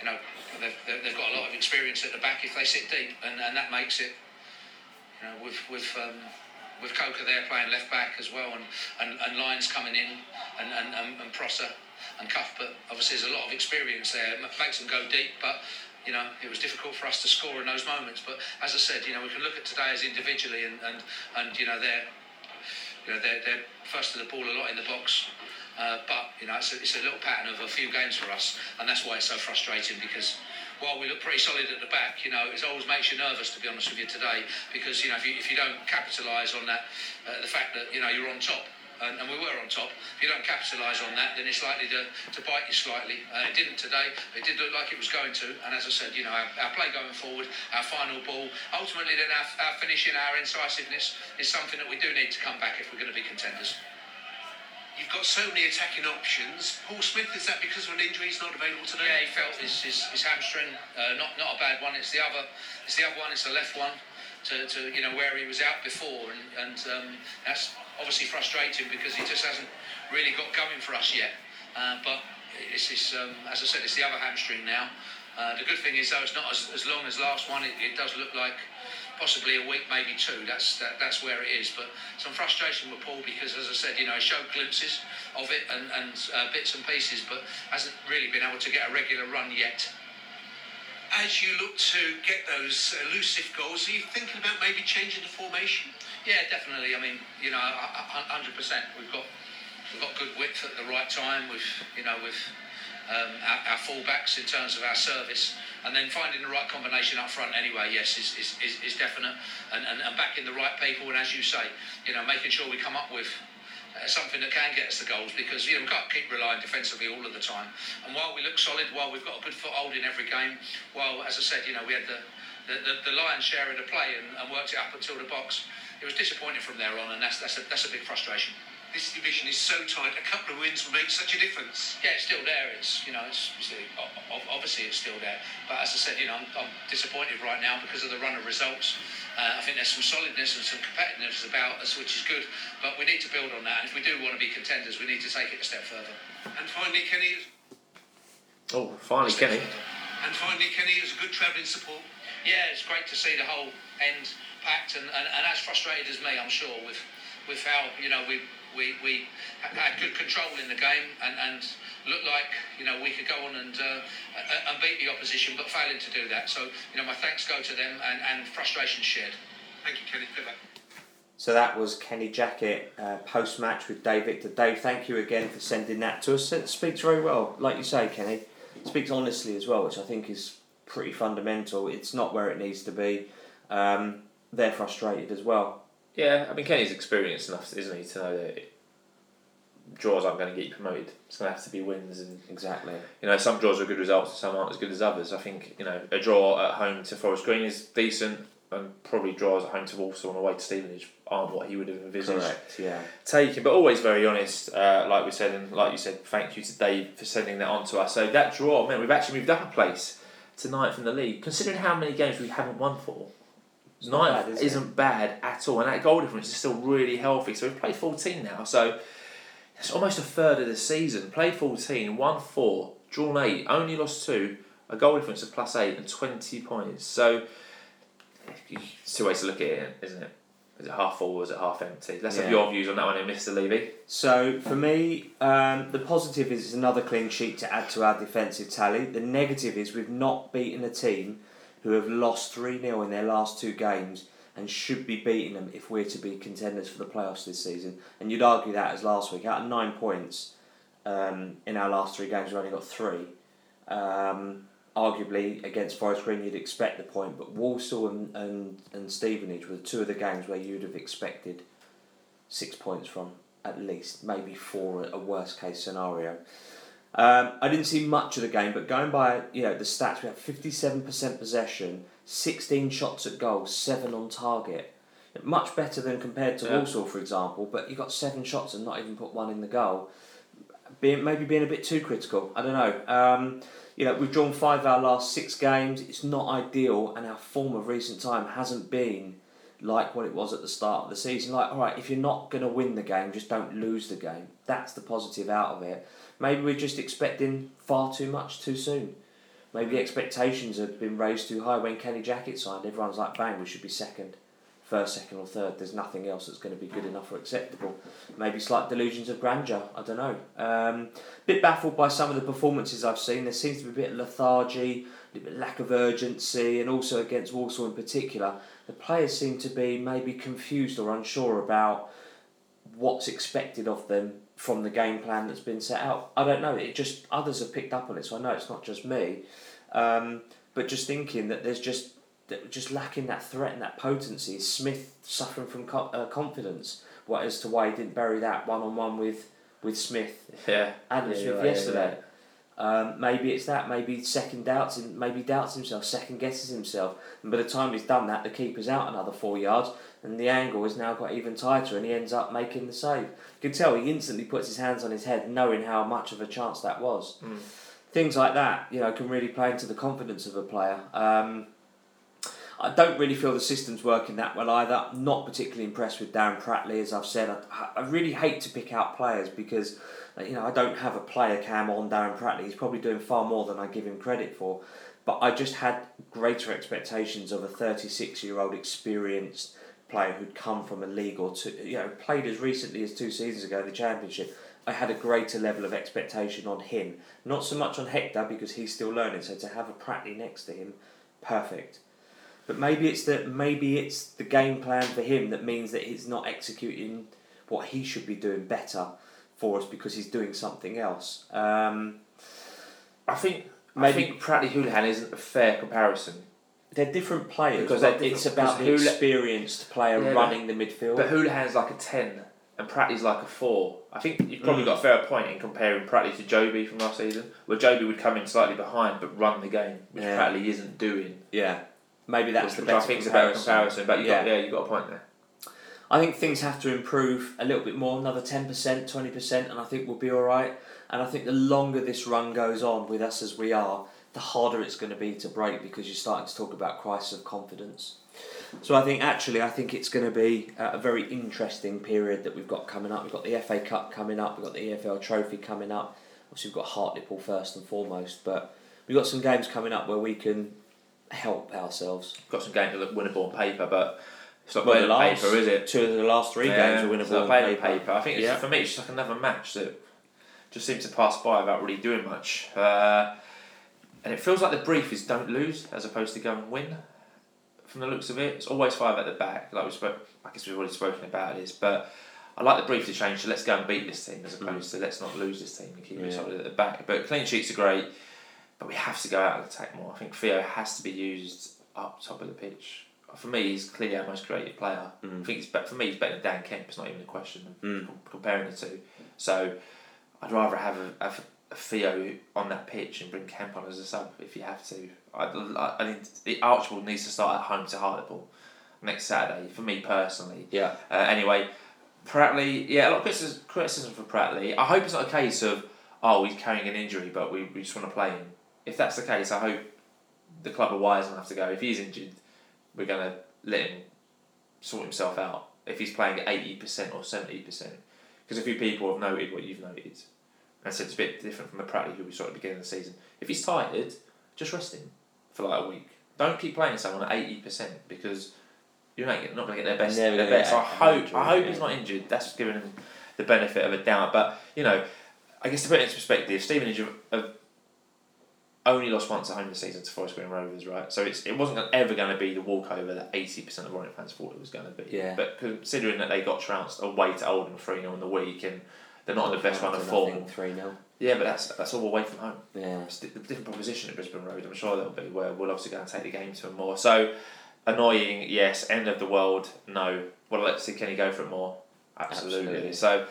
[SPEAKER 4] you know, they've, they've got a lot of experience at the back if they sit deep, and, and that makes it, you know, with with. Um, with Coker there playing left back as well, and, and, and Lyons coming in, and, and, and, Prosser and Cuff, but obviously there's a lot of experience there. It makes them go deep, but you know, it was difficult for us to score in those moments. But as I said, you know, we can look at today as individually, and and, and you know, they're you know they're, they're first to the ball a lot in the box. Uh, but you know, it's a, it's a little pattern of a few games for us, and that's why it's so frustrating because while we look pretty solid at the back, you know, it always makes you nervous to be honest with you today because you know if you, if you don't capitalise on that, uh, the fact that you know you're on top, and, and we were on top. If you don't capitalise on that, then it's likely to, to bite you slightly. Uh, it didn't today. It did look like it was going to. And as I said, you know, our, our play going forward, our final ball, ultimately then our, our finishing, our incisiveness is something that we do need to come back if we're going to be contenders.
[SPEAKER 3] You've got so many attacking options. Paul Smith, is that because of an injury he's not available today?
[SPEAKER 4] Yeah, he felt his, his, his hamstring. Uh, not not a bad one. It's the other. It's the other one. It's the left one. To, to you know where he was out before, and, and um, that's obviously frustrating because he just hasn't really got going for us yet. Uh, but it's, it's um, as I said, it's the other hamstring now. Uh, the good thing is though it's not as, as long as last one. It, it, does look like possibly a week, maybe two. That's that, that's where it is. But some frustration with Paul because, as I said, you know, showed glimpses of it and, and uh, bits and pieces, but hasn't really been able to get a regular run yet.
[SPEAKER 3] As you look to get those elusive goals, are you thinking about maybe changing the formation?
[SPEAKER 4] Yeah, definitely. I mean, you know, hundred percent. We've got we've got good width at the right time. With you know, with um, our, our fullbacks in terms of our service, and then finding the right combination up front. Anyway, yes, is is, is, is definite, and, and and backing the right people. And as you say, you know, making sure we come up with uh, something that can get us the goals because you know we can't keep relying defensively all of the time. And while we look solid, while we've got a good foothold in every game, while as I said, you know we had the the, the, the lion's share of the play and, and worked it up until the box it was disappointing from there on, and that's that's a, that's a big frustration.
[SPEAKER 3] This division is so tight. A couple of wins will make such a difference.
[SPEAKER 4] Yeah, it's still there. It's you know, it's, it's obviously it's still there. But as I said, you know, I'm, I'm disappointed right now because of the run of results. Uh, I think there's some solidness and some competitiveness about us, which is good. But we need to build on that. And if we do want to be contenders, we need to take it a step further.
[SPEAKER 3] And finally, Kenny.
[SPEAKER 1] Oh, finally, Kenny.
[SPEAKER 3] And finally, Kenny is a good travelling support.
[SPEAKER 4] Yeah, it's great to see the whole end packed and, and, and as frustrated as me, I'm sure, with with how you know we we, we had good control in the game and, and looked like you know we could go on and uh, and beat the opposition, but failing to do that. So you know my thanks go to them and, and frustration shared.
[SPEAKER 3] Thank you, Kenny. Good luck.
[SPEAKER 2] So that was Kenny Jackett uh, post match with Dave Victor. Dave, thank you again for sending that to us. It speaks very well, like you say, Kenny. It speaks honestly as well, which I think is pretty fundamental. It's not where it needs to be. Um, they're frustrated as well.
[SPEAKER 1] Yeah, I mean Kenny's experienced enough, isn't he, to know that draws aren't going to get you promoted. It's going to have to be wins, and
[SPEAKER 2] Exactly.
[SPEAKER 1] you know some draws are good results, and some aren't as good as others. I think you know a draw at home to Forest Green is decent, and probably draws at home to Walsall and away to Stevenage aren't what he would have envisaged
[SPEAKER 2] Correct. Yeah.
[SPEAKER 1] taking, but always very honest, uh, like we said, and like you said, thank you to Dave for sending that on to us. So that draw meant we've actually moved up a place to ninth in the league, considering how many games we haven't won for.
[SPEAKER 2] It's not
[SPEAKER 1] Ninth
[SPEAKER 2] bad, is it?
[SPEAKER 1] isn't bad at all, and that goal difference is still really healthy. So we've played 14 now, so it's almost a third of the season. Played 14, won 4, drawn 8, only lost 2, a goal difference of plus 8 and 20 points. So it's two ways to look at it, isn't it? Is it half full or is it half empty? Let's have your views on that one, then, Mr. Levy.
[SPEAKER 2] So for me, um, the positive is it's another clean sheet to add to our defensive tally. The negative is we've not beaten a team who have lost 3 0 in their last two games and should be beating them if we're to be contenders for the playoffs this season. And you'd argue that as last week. Out of nine points um, in our last three games, we've only got three. Um, arguably, against Forest Green, you'd expect the point, but Walsall and, and, and Stevenage were two of the games where you'd have expected six points from at least, maybe four a worst case scenario. Um, I didn't see much of the game, but going by you know the stats, we had fifty seven percent possession, sixteen shots at goal, seven on target. Much better than compared to
[SPEAKER 1] Yeah.
[SPEAKER 2] Walsall, for example. But you got seven shots and not even put one in the goal. Being maybe being a bit too critical. I don't know. Um, you know, we've drawn five of our last six games. It's not ideal, and our form of recent time hasn't been like what it was at the start of the season. Like, all right, if you're not going to win the game, just don't lose the game. That's the positive out of it. Maybe we're just expecting far too much too soon. Maybe the expectations have been raised too high when Kenny Jackett signed. Everyone's like, bang, we should be second, first, second, or third. There's nothing else that's going to be good enough or acceptable. Maybe slight delusions of grandeur. I don't know. Um, bit baffled by some of the performances I've seen. There seems to be a bit of lethargy, a bit of lack of urgency, and also against Walsall in particular, the players seem to be maybe confused or unsure about what's expected of them from the game plan that's been set out. I don't know. It just others have picked up on it, so I know it's not just me. Um, but just thinking that there's just that just lacking that threat and that potency. Smith suffering from co- uh, confidence. What as to why he didn't bury that one on one with with Smith
[SPEAKER 1] Yeah.
[SPEAKER 2] Adam
[SPEAKER 1] Yeah,
[SPEAKER 2] Smith
[SPEAKER 1] right,
[SPEAKER 2] yesterday. Um, maybe it's that. Maybe second doubts. and Maybe doubts himself. Second guesses himself. And by the time he's done that, the keeper's out another four yards, and the angle has now got even tighter, and he ends up making the save. You can tell he instantly puts his hands on his head, knowing how much of a chance that was.
[SPEAKER 1] Mm.
[SPEAKER 2] Things like that, you know, can really play into the confidence of a player. Um, I don't really feel the system's working that well either. I'm not particularly impressed with Darren Pratley, as I've said. I, I really hate to pick out players because you know I don't have a player cam on Darren Pratley. He's probably doing far more than I give him credit for. But I just had greater expectations of a 36 year old experienced player who'd come from a league or two, you know, played as recently as two seasons ago in the Championship. I had a greater level of expectation on him. Not so much on Hector because he's still learning. So to have a Pratley next to him, perfect. But maybe it's that maybe it's the game plan for him that means that he's not executing what he should be doing better for us because he's doing something else. Um,
[SPEAKER 1] I think
[SPEAKER 2] Maybe-
[SPEAKER 1] I think Pratley Hoolahan isn't a fair comparison.
[SPEAKER 2] They're different players,
[SPEAKER 1] Because they're
[SPEAKER 2] it's about the
[SPEAKER 1] because Hula-
[SPEAKER 2] experienced player
[SPEAKER 1] Yeah, but-
[SPEAKER 2] running the midfield.
[SPEAKER 1] But Hoolahan's like a ten and Pratley's like a four. I think you've probably
[SPEAKER 2] Mm.
[SPEAKER 1] got a fair point in comparing Pratley to Jobi from last season, where Jobi would come in slightly behind but run the game, which
[SPEAKER 2] Yeah.
[SPEAKER 1] Pratley isn't doing.
[SPEAKER 2] yeah, maybe that's
[SPEAKER 1] which,
[SPEAKER 2] the
[SPEAKER 1] which I
[SPEAKER 2] best
[SPEAKER 1] think is a better
[SPEAKER 2] comparison.
[SPEAKER 1] comparison. But you
[SPEAKER 2] Yeah.
[SPEAKER 1] got yeah, you got a point there.
[SPEAKER 2] I think things have to improve a little bit more, another 10%, 20%, and I think we'll be alright. And I think the longer this run goes on with us as we are, the harder it's going to be to break because you're starting to talk about crisis of confidence. So I think actually, I think it's going to be a very interesting period that we've got coming up. We've got the FA Cup coming up, we've got the EFL Trophy coming up. Obviously, we've got Hartlepool first and foremost, but we've got some games coming up where we can help ourselves.
[SPEAKER 1] We've got some games that look winnable on paper, but it's not
[SPEAKER 2] Well, the last
[SPEAKER 1] paper, is it?
[SPEAKER 2] Two of the last three
[SPEAKER 1] Yeah,
[SPEAKER 2] games are winnable on paper.
[SPEAKER 1] paper. I think it's,
[SPEAKER 2] Yeah.
[SPEAKER 1] for me, it's just like another match that just seems to pass by without really doing much. Uh, and it feels like the brief is don't lose as opposed to go and win. From the looks of it, it's always five at the back. Like we spoke, I guess we've already spoken about this, but I like the brief to change to let's go and beat this team as opposed to let's not lose this team and keep it solid at the back. But clean sheets are great. but we have to go out and attack more. I think Theo has to be used up top of the pitch. For me, he's clearly our most creative player.
[SPEAKER 2] Mm.
[SPEAKER 1] I think he's better, for me, he's better than Dan Kemp. It's not even a question of
[SPEAKER 2] Mm.
[SPEAKER 1] comparing the two. So I'd rather have a, have a Theo on that pitch and bring Kemp on as a sub if you have to. I, I, I think the Archibald needs to start at home to Hartlepool next Saturday. For me personally,
[SPEAKER 2] Yeah.
[SPEAKER 1] uh, anyway, Pratley, yeah, a lot of criticism, criticism for Pratley. I hope it's not a case of, oh, he's carrying an injury, but we, we just want to play him. If that's the case, I hope the club are wise enough to go, if he's injured, we're going to let him sort himself out. If he's playing at 80% or 70%. Because a few people have noted what you've noted. And so it's a bit different from the Pratley who we saw at the beginning of the season. If he's tired, just rest him for like a week. Don't keep playing someone at 80% because you're not, going to get their best. Their best. I hope,
[SPEAKER 2] injury,
[SPEAKER 1] I hope
[SPEAKER 2] yeah.
[SPEAKER 1] he's not injured. That's giving him the benefit of a doubt. But, you know, I guess to put it into perspective, Stevenage have, only lost once at home this season to Forest Green Rovers, right? So it's it wasn't ever going to be the walkover that 80% of Orient fans thought it was going to be.
[SPEAKER 2] Yeah.
[SPEAKER 1] But considering that they got trounced away to Oldham 3 0 in the week and they're not on the best run of form.
[SPEAKER 2] Three 0
[SPEAKER 1] Yeah, but that's that's all away from home.
[SPEAKER 2] Yeah.
[SPEAKER 1] It's a different proposition at Brisbane Road. I'm sure there'll be where we'll obviously go and take the game to them more. So annoying, yes. End of the world, no. Well, let's see. Can he go for it more? Absolutely.
[SPEAKER 2] Absolutely.
[SPEAKER 1] So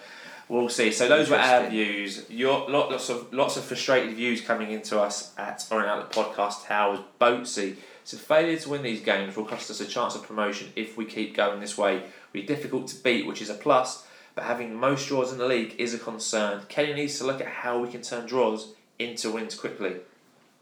[SPEAKER 1] we'll see. So those were our views. Your lot, lots of lots of frustrated views coming into us at Orient Outlook Podcast Towers. Boatsy. So failure to win these games will cost us a chance of promotion if we keep going this way. We're difficult to beat, which is a plus, but having most draws in the league is a concern. Kenny needs to look at how we can turn draws into wins quickly.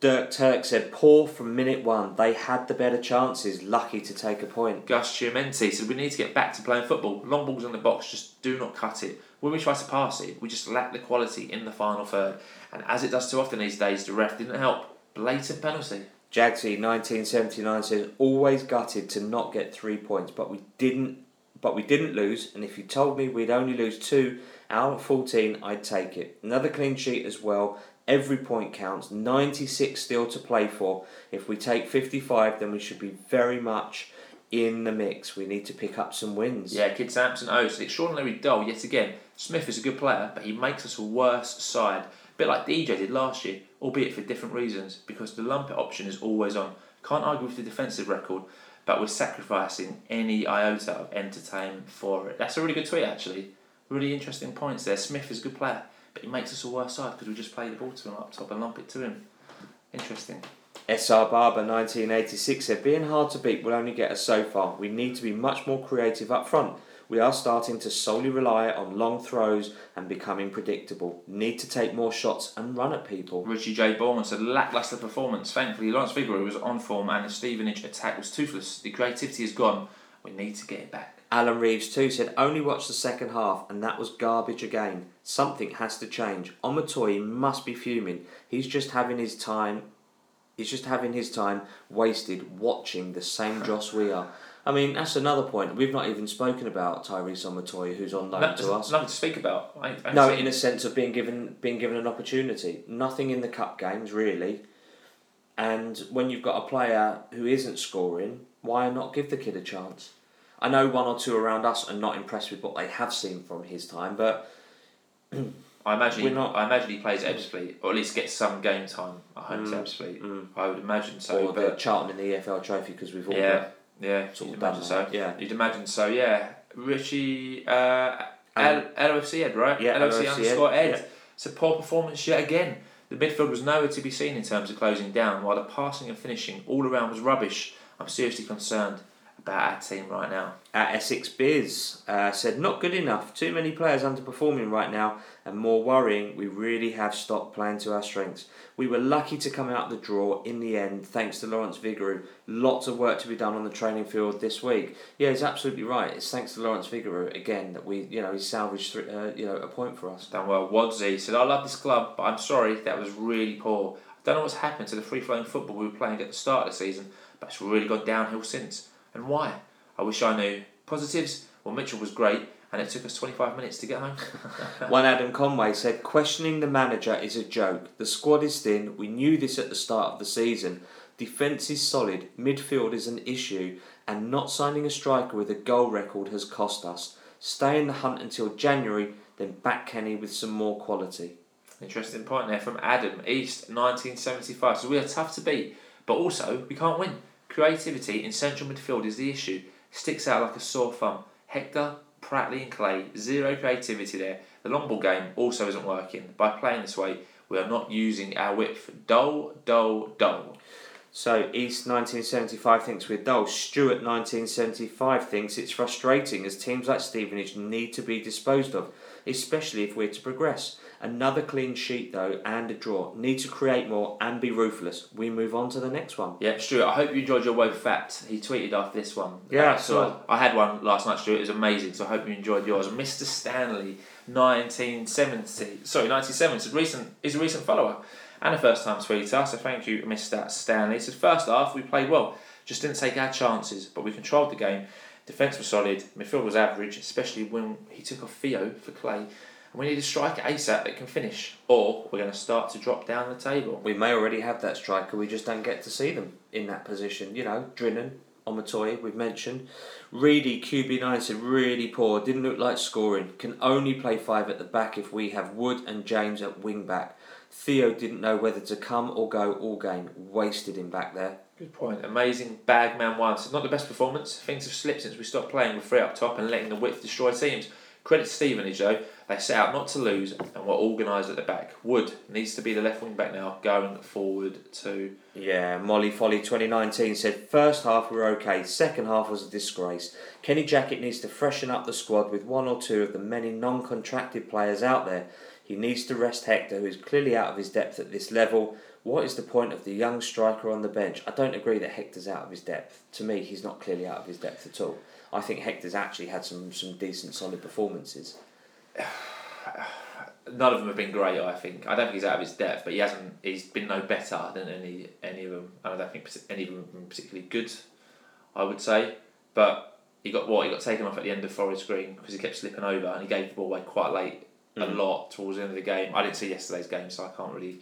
[SPEAKER 2] Dirk Turk said, poor from minute one. They had the better chances, lucky to take a point.
[SPEAKER 1] Gus Chiamenti said we need to get back to playing football. Long balls in the box just do not cut it. When we try to pass it, we just lack the quality in the final third. And as it does too often these days, the ref didn't help. Blatant penalty.
[SPEAKER 2] Jagsy 1979 says always gutted to not get three points, but we didn't. But we didn't lose, and if you told me we'd only lose two out of 14, I'd take it. Another clean sheet as well. Every point counts. 96 still to play for. If we take 55, then we should be very much in the mix. We need to pick up some wins.
[SPEAKER 1] Yeah, Kid Sampson Oates, extraordinarily dull yet again. Smith is a good player, but he makes us a worse side. A bit like DJ did last year, albeit for different reasons, because the Lumpet option is always on. Can't argue with the defensive record, but we're sacrificing any iota of entertainment for it. That's a really good tweet, actually. Really interesting points there. Smith is a good player, but he makes us a worse side because we just play the ball to him up top and lump it to him. Interesting.
[SPEAKER 2] SR Barber 1986 said, Being hard to beat will only get us so far. We need to be much more creative up front. We are starting to solely rely on long throws and becoming predictable. Need to take more shots and run at people.
[SPEAKER 1] Richie J. Bowman said lacklustre performance. Thankfully, Lawrence Vigouroux was on form and the Stevenage attack was toothless. The creativity is gone. We need to get it back.
[SPEAKER 2] Alan Reeves too said, Only watched the second half and that was garbage again. Something has to change. Omotoye must be fuming. He's just having his time. He's just having his time wasted watching the same Joss we are. I mean, that's another point. We've not even spoken about Tyrese Omotoye, who's on loan
[SPEAKER 1] No,
[SPEAKER 2] to us.
[SPEAKER 1] nothing to speak about. I, I
[SPEAKER 2] No, in a sense of being given being given an opportunity. Nothing in the cup games really. And when you've got a player who isn't scoring, why not give the kid a chance? I know one or two around us are not impressed with what they have seen from his time, but
[SPEAKER 1] I imagine.
[SPEAKER 2] we're
[SPEAKER 1] He,
[SPEAKER 2] not-
[SPEAKER 1] I imagine he plays Ebbsfleet, or at least gets some game time at home to
[SPEAKER 2] Mm,
[SPEAKER 1] Ebbsfleet.
[SPEAKER 2] mm.
[SPEAKER 1] I would imagine so.
[SPEAKER 2] or the
[SPEAKER 1] but
[SPEAKER 2] Charlton in the EFL Trophy because we've all
[SPEAKER 1] yeah,
[SPEAKER 2] got
[SPEAKER 1] yeah,
[SPEAKER 2] sort
[SPEAKER 1] you'd
[SPEAKER 2] of
[SPEAKER 1] imagine so.
[SPEAKER 2] Yeah.
[SPEAKER 1] You'd imagine so. Yeah, Richie, uh, L- LOFC Ed, right?
[SPEAKER 2] Yeah,
[SPEAKER 1] LOFC,
[SPEAKER 2] LOFC
[SPEAKER 1] underscore
[SPEAKER 2] Ed,
[SPEAKER 1] Ed.
[SPEAKER 2] yeah.
[SPEAKER 1] It's a poor performance yet again. The midfield was nowhere to be seen in terms of closing down, while the passing and finishing all around was rubbish. I'm seriously concerned about our team right now.
[SPEAKER 2] at Essex Biz uh, said not good enough. Too many players underperforming right now, and more worrying. We really have stopped playing to our strengths. We were lucky to come out the draw in the end, thanks to Lawrence Vigouroux. Lots of work to be done on the training field this week. Yeah, he's absolutely right. It's thanks to Lawrence Vigouroux again that we, you know, he salvaged uh, you know a point for us.
[SPEAKER 1] Done well. Wadzi said, I love this club, but I'm sorry, that was really poor. I don't know what's happened to the free flowing football we were playing at the start of the season, but it's really gone downhill since. And why? I wish I knew. Positives? Well, Mitchell was great, and it took us 25 minutes to get home.
[SPEAKER 2] One Adam Conway said, questioning the manager is a joke. The squad is thin. We knew this at the start of the season. Defence is solid. Midfield is an issue. And not signing a striker with a goal record has cost us. Stay in the hunt until January, then back Kenny with some more quality.
[SPEAKER 1] Interesting point there from Adam East, 1975. So we are tough to beat, but also we can't win. Creativity in central midfield is the issue. Sticks out like a sore thumb. Hector, Pratley, and Clay, zero creativity there. The long ball game also isn't working. By playing this way, we are not using our width. Dull, dull, dull.
[SPEAKER 2] So East 1975 thinks we're dull. Stewart 1975 thinks it's frustrating as teams like Stevenage need to be disposed of, especially if we're to progress. Another clean sheet though and a draw. Need to create more and be ruthless. We move on to the next one.
[SPEAKER 1] Yeah, Stuart, I hope you enjoyed your woe fat. He tweeted after this one.
[SPEAKER 2] Yeah,
[SPEAKER 1] Uh, so I had one last night, Stuart. It was amazing. So I hope you enjoyed yours. Mr. Stanley, 1970. Sorry, 97. It's a recent, he's a recent follower and a first time tweeter. So thank you, Mr. Stanley. Says, first half, we played well. Just didn't take our chances, but we controlled the game. Defence was solid. Midfield was average, especially when he took off Theo for Clay. And we need a striker ASAP that can finish, or we're going to start to drop down the table.
[SPEAKER 2] We may already have that striker, we just don't get to see them in that position. You know, Drinan, Omotoye, we've mentioned. Reedy, QB9 said really poor, didn't look like scoring. Can only play five at the back if we have Wood and James at wing back. Theo didn't know whether to come or go all game. Wasted him back there.
[SPEAKER 1] Good point. Amazing bagman. So not the best performance. Things have slipped since we stopped playing with three up top and letting the width destroy teams. Credit to Stevenage though. They set out not to lose and were organised at the back. Wood needs to be the left wing back now, going forward to.
[SPEAKER 2] Yeah, Molly Folly 2019 said first half we were okay, second half was a disgrace. Kenny Jackett needs to freshen up the squad with one or two of the many non contracted players out there. He needs to rest Hector, who is clearly out of his depth at this level. What is the point of the young striker on the bench? I don't agree that Hector's out of his depth. To me, he's not clearly out of his depth at all. I think Hector's actually had some, some decent, solid performances.
[SPEAKER 1] None of them have been great. I think. I don't think he's out of his depth, but he hasn't. He's been no better than any any of them. And I don't think any of them have been particularly good. I would say, but he got what he got taken off at the end of Forest Green because he kept slipping over and he gave the ball away quite late, a
[SPEAKER 2] Mm.
[SPEAKER 1] lot towards the end of the game. I didn't see yesterday's game, so I can't really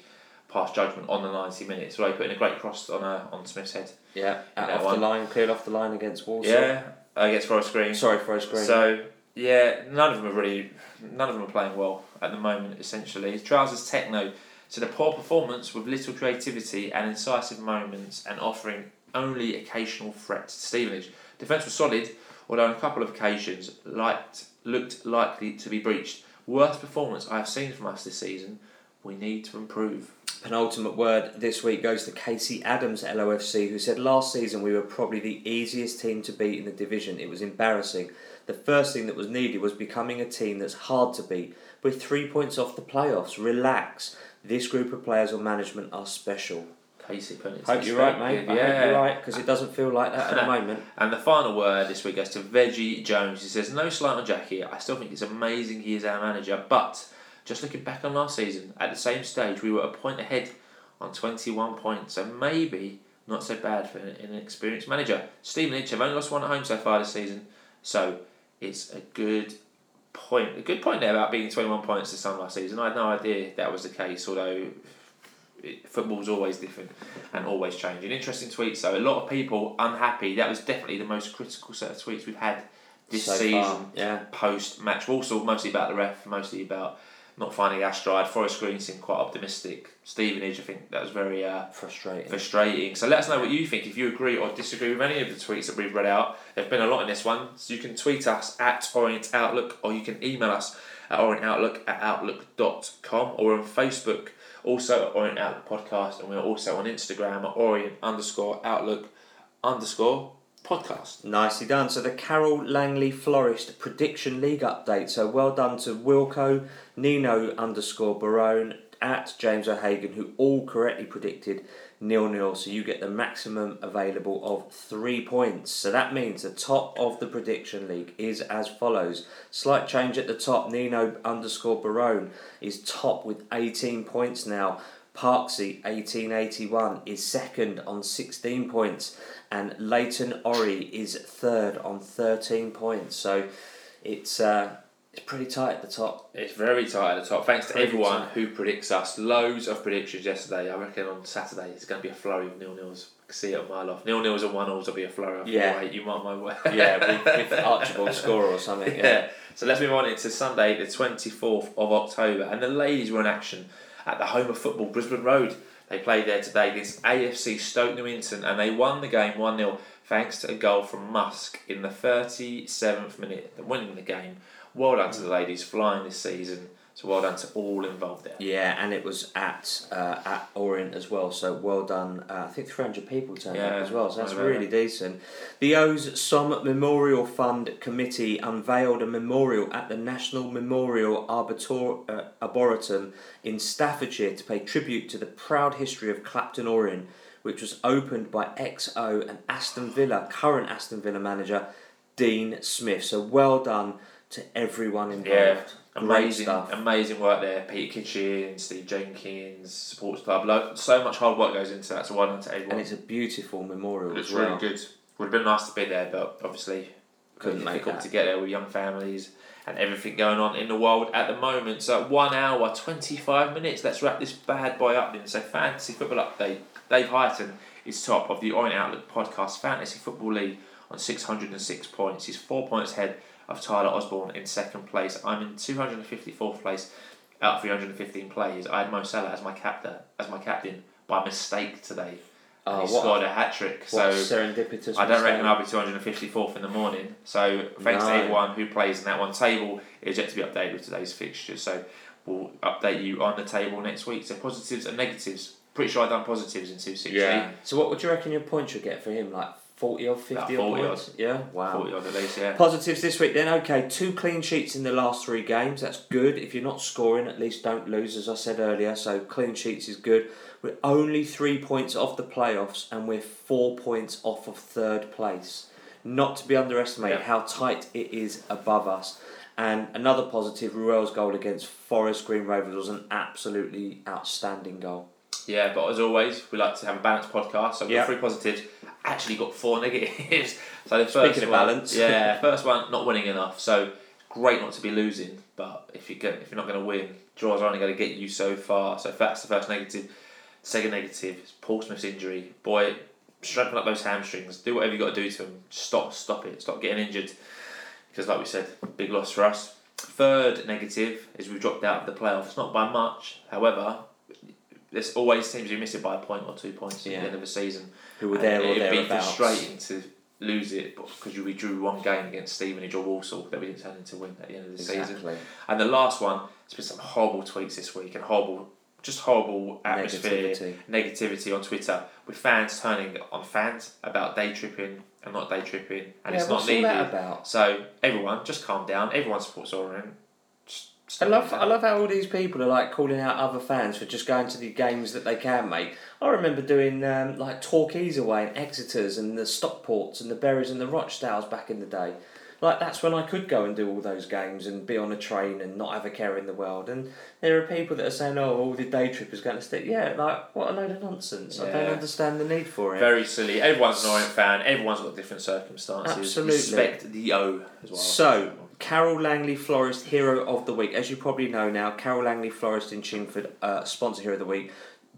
[SPEAKER 1] pass judgment on the ninety minutes. So he put in a great cross on uh, on Smith's head.
[SPEAKER 2] Yeah, off
[SPEAKER 1] one.
[SPEAKER 2] the line, cleared off the line against Walsall.
[SPEAKER 1] Yeah, against Forest Green.
[SPEAKER 2] Sorry, Forest Green.
[SPEAKER 1] So yeah, none of them are really, none of them are playing well at the moment. Essentially, trousers techno. So the poor performance with little creativity and incisive moments, and offering only occasional threats to Stevenage. Defence was solid, although on a couple of occasions liked looked likely to be breached. Worst performance I have seen from us this season. We need to improve.
[SPEAKER 2] Penultimate word this week goes to Casey Adams, LOFC, who said last season we were probably the easiest team to beat in the division. It was embarrassing. The first thing that was needed was becoming a team that's hard to beat. We're three points off the playoffs. Relax. This group of players or management are special.
[SPEAKER 1] Casey putting it to
[SPEAKER 2] Hope you're right, mate. I
[SPEAKER 1] Yeah.
[SPEAKER 2] hope you're right because it doesn't feel like that at the moment.
[SPEAKER 1] And the final word this week goes to Veggie Jones. He says, No slight on Jackie. I still think it's amazing he is our manager, but just looking back on last season, at the same stage, we were a point ahead on 21 points, so maybe not so bad for an inexperienced manager. Stevenage have only lost one at home so far this season, so it's a good point. A good point there about being 21 points this time last season. I had no idea that was the case, although it, football's always different and always changing. Interesting tweets though. A lot of people unhappy. That was definitely the most critical set of tweets we've had this
[SPEAKER 2] So
[SPEAKER 1] season.
[SPEAKER 2] far, yeah.
[SPEAKER 1] Post match, also mostly about the ref, mostly about not finding our stride. Forest Green seemed quite optimistic. Stevenage, I think that was very uh,
[SPEAKER 2] Frustrating.
[SPEAKER 1] frustrating. So let us know what you think. If you agree or disagree with any of the tweets that we've read out, there've been a lot in this one. So you can tweet us at Orient Outlook or you can email us at orientoutlook at outlook.com or on Facebook, also at Orient Outlook Podcast, and we're also on Instagram at Orient underscore Outlook underscore podcast.
[SPEAKER 2] Nicely done. So the Carole Langley Florist Prediction League update. So well done to Wilco, Nino underscore Barone, at James O'Hagan, who all correctly predicted nil nil. So you get the maximum available of three points. So that means the top of the prediction league is as follows. Slight change at the top. Nino underscore Barone is top with 18 points now. Parksy 1881 is second on 16 points, and Leighton Ori is third on 13 points. So it's uh, it's pretty tight at the top.
[SPEAKER 1] It's very tight at the top. Thanks to
[SPEAKER 2] Pretty
[SPEAKER 1] everyone
[SPEAKER 2] tight.
[SPEAKER 1] who predicts us. Loads of predictions yesterday. I reckon on Saturday it's going to be a flurry of nil nils. I can see it a mile off. Nil nils and one nils will be a flurry.
[SPEAKER 2] Yeah.
[SPEAKER 1] You mark my word.
[SPEAKER 2] Yeah, with, with Archibald score or something.
[SPEAKER 1] yeah.
[SPEAKER 2] Yeah.
[SPEAKER 1] So let's move on into Sunday, the 24th of October. And the ladies were in action at the home of football, Brisbane Road. They played there today against AFC Stoke Newington and they won the game 1 0 thanks to a goal from Musk in the 37th minute, winning the game. Well done to the ladies flying this season. So well done to all involved there.
[SPEAKER 2] Yeah, and it was at uh, at Orient as well. So well done. Uh, I think three hundred people turned
[SPEAKER 1] Yeah,
[SPEAKER 2] up as well. So that's really decent. The O's Somme Memorial Fund Committee unveiled a memorial at the National Memorial Arbitor- uh, Arboretum in Staffordshire to pay tribute to the proud history of Clapton Orient, which was opened by XO and Aston Villa current Aston Villa manager Dean Smith. So well done to everyone involved.
[SPEAKER 1] Yeah, amazing,
[SPEAKER 2] stuff.
[SPEAKER 1] amazing work there. Peter Kitchen, Steve Jenkins, Supporters Club. Lo- so much hard work goes into that. So well done to everyone.
[SPEAKER 2] And it's a beautiful memorial
[SPEAKER 1] It's
[SPEAKER 2] well.
[SPEAKER 1] really good. Would have been nice to be there, but obviously
[SPEAKER 2] Couldn't make that.
[SPEAKER 1] to get there with young families and everything going on in the world at the moment. So one hour twenty five minutes. Let's wrap this bad boy up then. So fantasy football update. Dave Hyton is top of the Orient Outlook podcast fantasy football league on six hundred and six points. He's four points ahead of Tyler Osborne in second place. I'm in two hundred and fifty fourth place out of three hundred and fifteen players. I had Mo Salah as my captain as my captain by mistake today.
[SPEAKER 2] Oh,
[SPEAKER 1] he scored a hat trick. So
[SPEAKER 2] serendipitous
[SPEAKER 1] I don't reckon. I'll be 254th in the morning. So thanks to everyone who plays in that one table. It's yet to be updated with today's fixtures. So we'll update you on the table next week. So positives and negatives. Pretty sure I've done positives in 260.
[SPEAKER 2] Yeah. So what would you reckon your points should get for him? Like 40 or 50
[SPEAKER 1] About
[SPEAKER 2] or
[SPEAKER 1] 40
[SPEAKER 2] points? Yeah, wow.
[SPEAKER 1] 40 odd at least, yeah.
[SPEAKER 2] Positives this week then, okay, two clean sheets in the last three games, that's good. If you're not scoring, at least don't lose, as I said earlier, so clean sheets is good. We're only three points off the playoffs and we're four points off of third place. Not to be underestimated
[SPEAKER 1] Yeah.
[SPEAKER 2] how tight it is above us. And another positive, Ruel's goal against Forest Green Rovers was an absolutely outstanding goal.
[SPEAKER 1] Yeah, but as always, we like to have a balanced podcast. So we've
[SPEAKER 2] Yeah.
[SPEAKER 1] got three positives, actually got four negatives. so the first
[SPEAKER 2] Speaking of
[SPEAKER 1] one,
[SPEAKER 2] balance.
[SPEAKER 1] yeah, first one not winning enough. So great not to be losing, but if you get if you're not going to win, draws are only going to get you so far. So that's the first negative. Second negative is Paul Smith's injury. Boy, strengthen up those hamstrings. Do whatever you got to do to him. Stop, stop it. Stop getting injured. Because like we said, big loss for us. Third negative is we've dropped out of the playoffs. Not by much, however. There's always teams who miss it by a point or two points at the end of the season.
[SPEAKER 2] Who were
[SPEAKER 1] And
[SPEAKER 2] there or
[SPEAKER 1] it'd be frustrating to lose it because we drew one game against Stevenage or Walsall that we didn't turn into win at the end of the season.
[SPEAKER 2] Exactly.
[SPEAKER 1] And the last one, there's been some horrible tweets this week and horrible, just horrible atmosphere,
[SPEAKER 2] Negativity.
[SPEAKER 1] negativity on Twitter with fans turning on fans about day tripping and not day tripping, and
[SPEAKER 2] Yeah,
[SPEAKER 1] it's not needed. So everyone, just calm down. Everyone supports Orient.
[SPEAKER 2] I love. I love how all these people are like calling out other fans for just going to the games that they can make. I remember doing um, like Torquays away and Exeter's and the Stockports and the Berries and the Rochdales back in the day. Like that's when I could go and do all those games and be on a train and not have a care in the world. And there are people that are saying, "Oh, all the day trippers going to stick." Yeah, like what a load of nonsense! I don't understand the need for it.
[SPEAKER 1] Very silly. Everyone's an Orient fan. Everyone's got different circumstances.
[SPEAKER 2] Absolutely.
[SPEAKER 1] Respect the O as well.
[SPEAKER 2] So, Carole Langley Florist Hero of the Week. As you probably know now, Carole Langley Florist in Chingford, uh, sponsor Hero of the Week.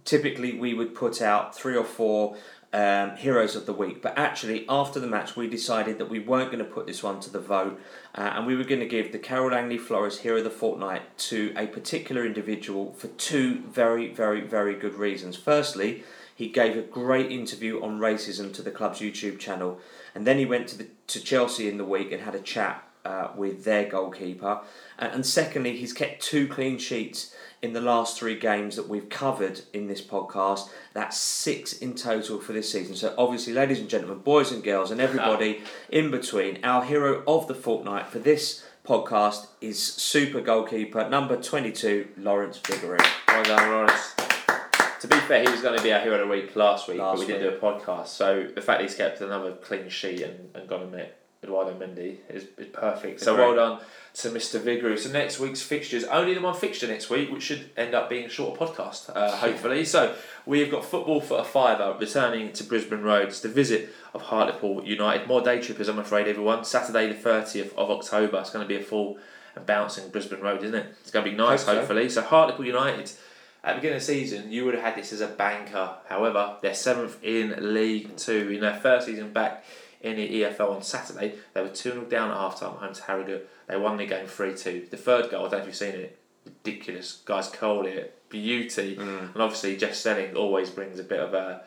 [SPEAKER 2] Typically, we would put out three or four um, Heroes of the Week, but actually, after the match, we decided that we weren't going to put this one to the vote, uh, and we were going to give the Carole Langley Florist Hero of the Fortnight to a particular individual for two very, very, very good reasons. Firstly, he gave a great interview on racism to the club's YouTube channel, and then he went to the to Chelsea in the week and had a chat uh, with their goalkeeper. And, secondly, he's kept two clean sheets in the last three games that we've covered in this podcast. That's six in total for this season. So, obviously, ladies and gentlemen, boys and girls, and everybody in between, our hero of the fortnight for this podcast is super goalkeeper number 22, Lawrence Vigouroux.
[SPEAKER 1] Well done, Lawrence. To be fair, he was going to be our hero of the week last week,
[SPEAKER 2] Last
[SPEAKER 1] but we didn't do a podcast. So the fact he's kept another clean sheet and, and gone and met Edouard Mendy is, is perfect. So
[SPEAKER 2] Agreed.
[SPEAKER 1] well done to Mr. Vigouroux. So next week's fixtures, only the one fixture next week, which should end up being a shorter podcast, uh, hopefully. So we've got football for a fiver returning to Brisbane Road. It's the visit of Hartlepool United. More day trippers, I'm afraid, everyone. Saturday the 30th of October. It's going to be a full and bouncing Brisbane Road, isn't it? It's going to be nice,
[SPEAKER 2] Hope so.
[SPEAKER 1] hopefully. So Hartlepool United. At the beginning of the season, you would have had this as a banker. However, they're seventh in League Two. In their first season back in the EFL on Saturday, they were 2 0 down at half time home to Harrogate. They won the game 3 2. The third goal, I don't know if you've seen it, ridiculous. Guys curled it beauty. Mm. And obviously, Jeff Stelling always brings a bit of a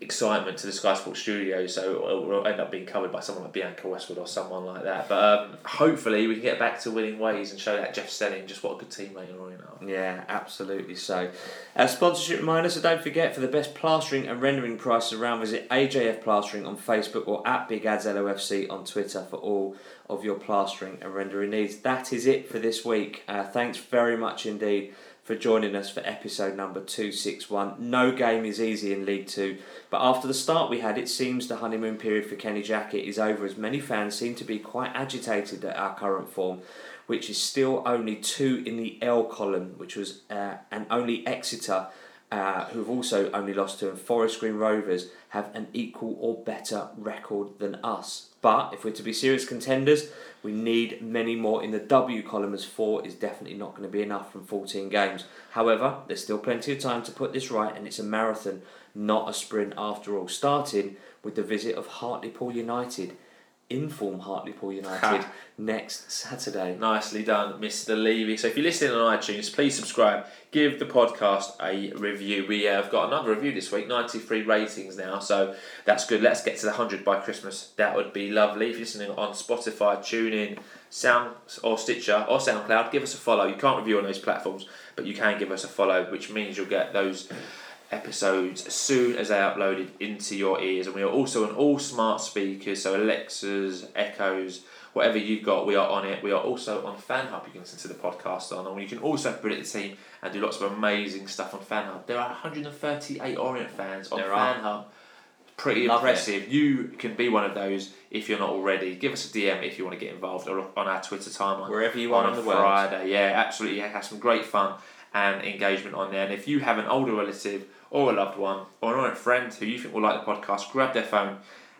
[SPEAKER 1] excitement to the Sky Sports studio, so it will end up being covered by someone like Bianca Westwood or someone like that. But um, hopefully, we can get back to winning ways and show that Jeff Stelling just what a good teammate and Orient are.
[SPEAKER 2] Yeah, absolutely so. Uh, sponsorship reminder, so don't forget for the best plastering and rendering prices around, visit AJF Plastering on Facebook or at Big Ads LOFC on Twitter for all of your plastering and rendering needs. That is it for this week. Uh, thanks very much indeed for joining us for episode number 261. No game is easy in League Two, but after the start we had, it seems the honeymoon period for Kenny Jackett is over as many fans seem to be quite agitated at our current form, which is still only two in the L column, which was uh, and only Exeter. Uh, who have also only lost to Forest Green Rovers have an equal or better record than us. But if we're to be serious contenders, we need many more in the W column as four is definitely not going to be enough from 14 games. However, there's still plenty of time to put this right and it's a marathon, not a sprint after all. Starting with the visit of Hartlepool United, inform Hartlepool United next Saturday.
[SPEAKER 1] Nicely done, Mr. Levy. So if you're listening on iTunes, please subscribe. Give the podcast a review. We have got another review this week, 93 ratings now, so that's good. Let's get to the 100 by Christmas. That would be lovely. If you're listening on Spotify, TuneIn, Sound or Stitcher or SoundCloud, give us a follow. You can't review on those platforms, but you can give us a follow, which means you'll get those episodes as soon as they are uploaded into your ears. And we are also on all smart speakers, so Alexas, Echoes, whatever you've got, we are on it. We are also on FanHub. You can listen to the podcast on, and you can also put it the team and do lots of amazing stuff on FanHub. There are 138 Orient fans on
[SPEAKER 2] There are.
[SPEAKER 1] FanHub. Pretty
[SPEAKER 2] Love it.
[SPEAKER 1] impressive. You can be one of those if you're not already. Give us a DM if you want to get involved, or on our Twitter timeline
[SPEAKER 2] Wherever you are
[SPEAKER 1] on a
[SPEAKER 2] the world.
[SPEAKER 1] Friday. Yeah, absolutely. Have some great fun and engagement on there. And if you have an older relative or a loved one or an Orient friend who you think will like the podcast, grab their phone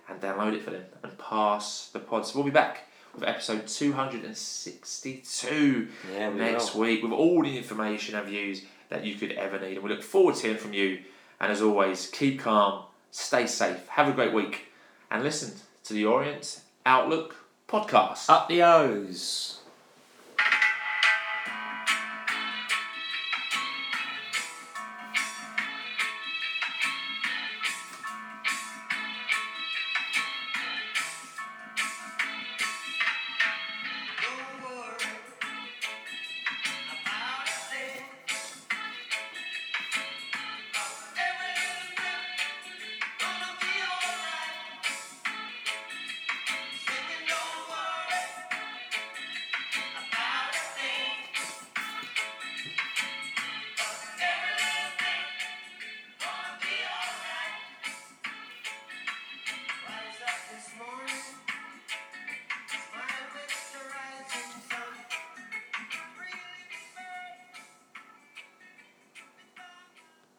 [SPEAKER 1] and download it for them and pass the pod. So we'll be back with episode 262
[SPEAKER 2] Yeah, we
[SPEAKER 1] next
[SPEAKER 2] will.
[SPEAKER 1] week with all the information and views that you could ever need. And we look forward to hearing from you. And as always, keep calm, stay safe, have a great week, and listen to the Orient Outlook podcast.
[SPEAKER 2] Up the O's.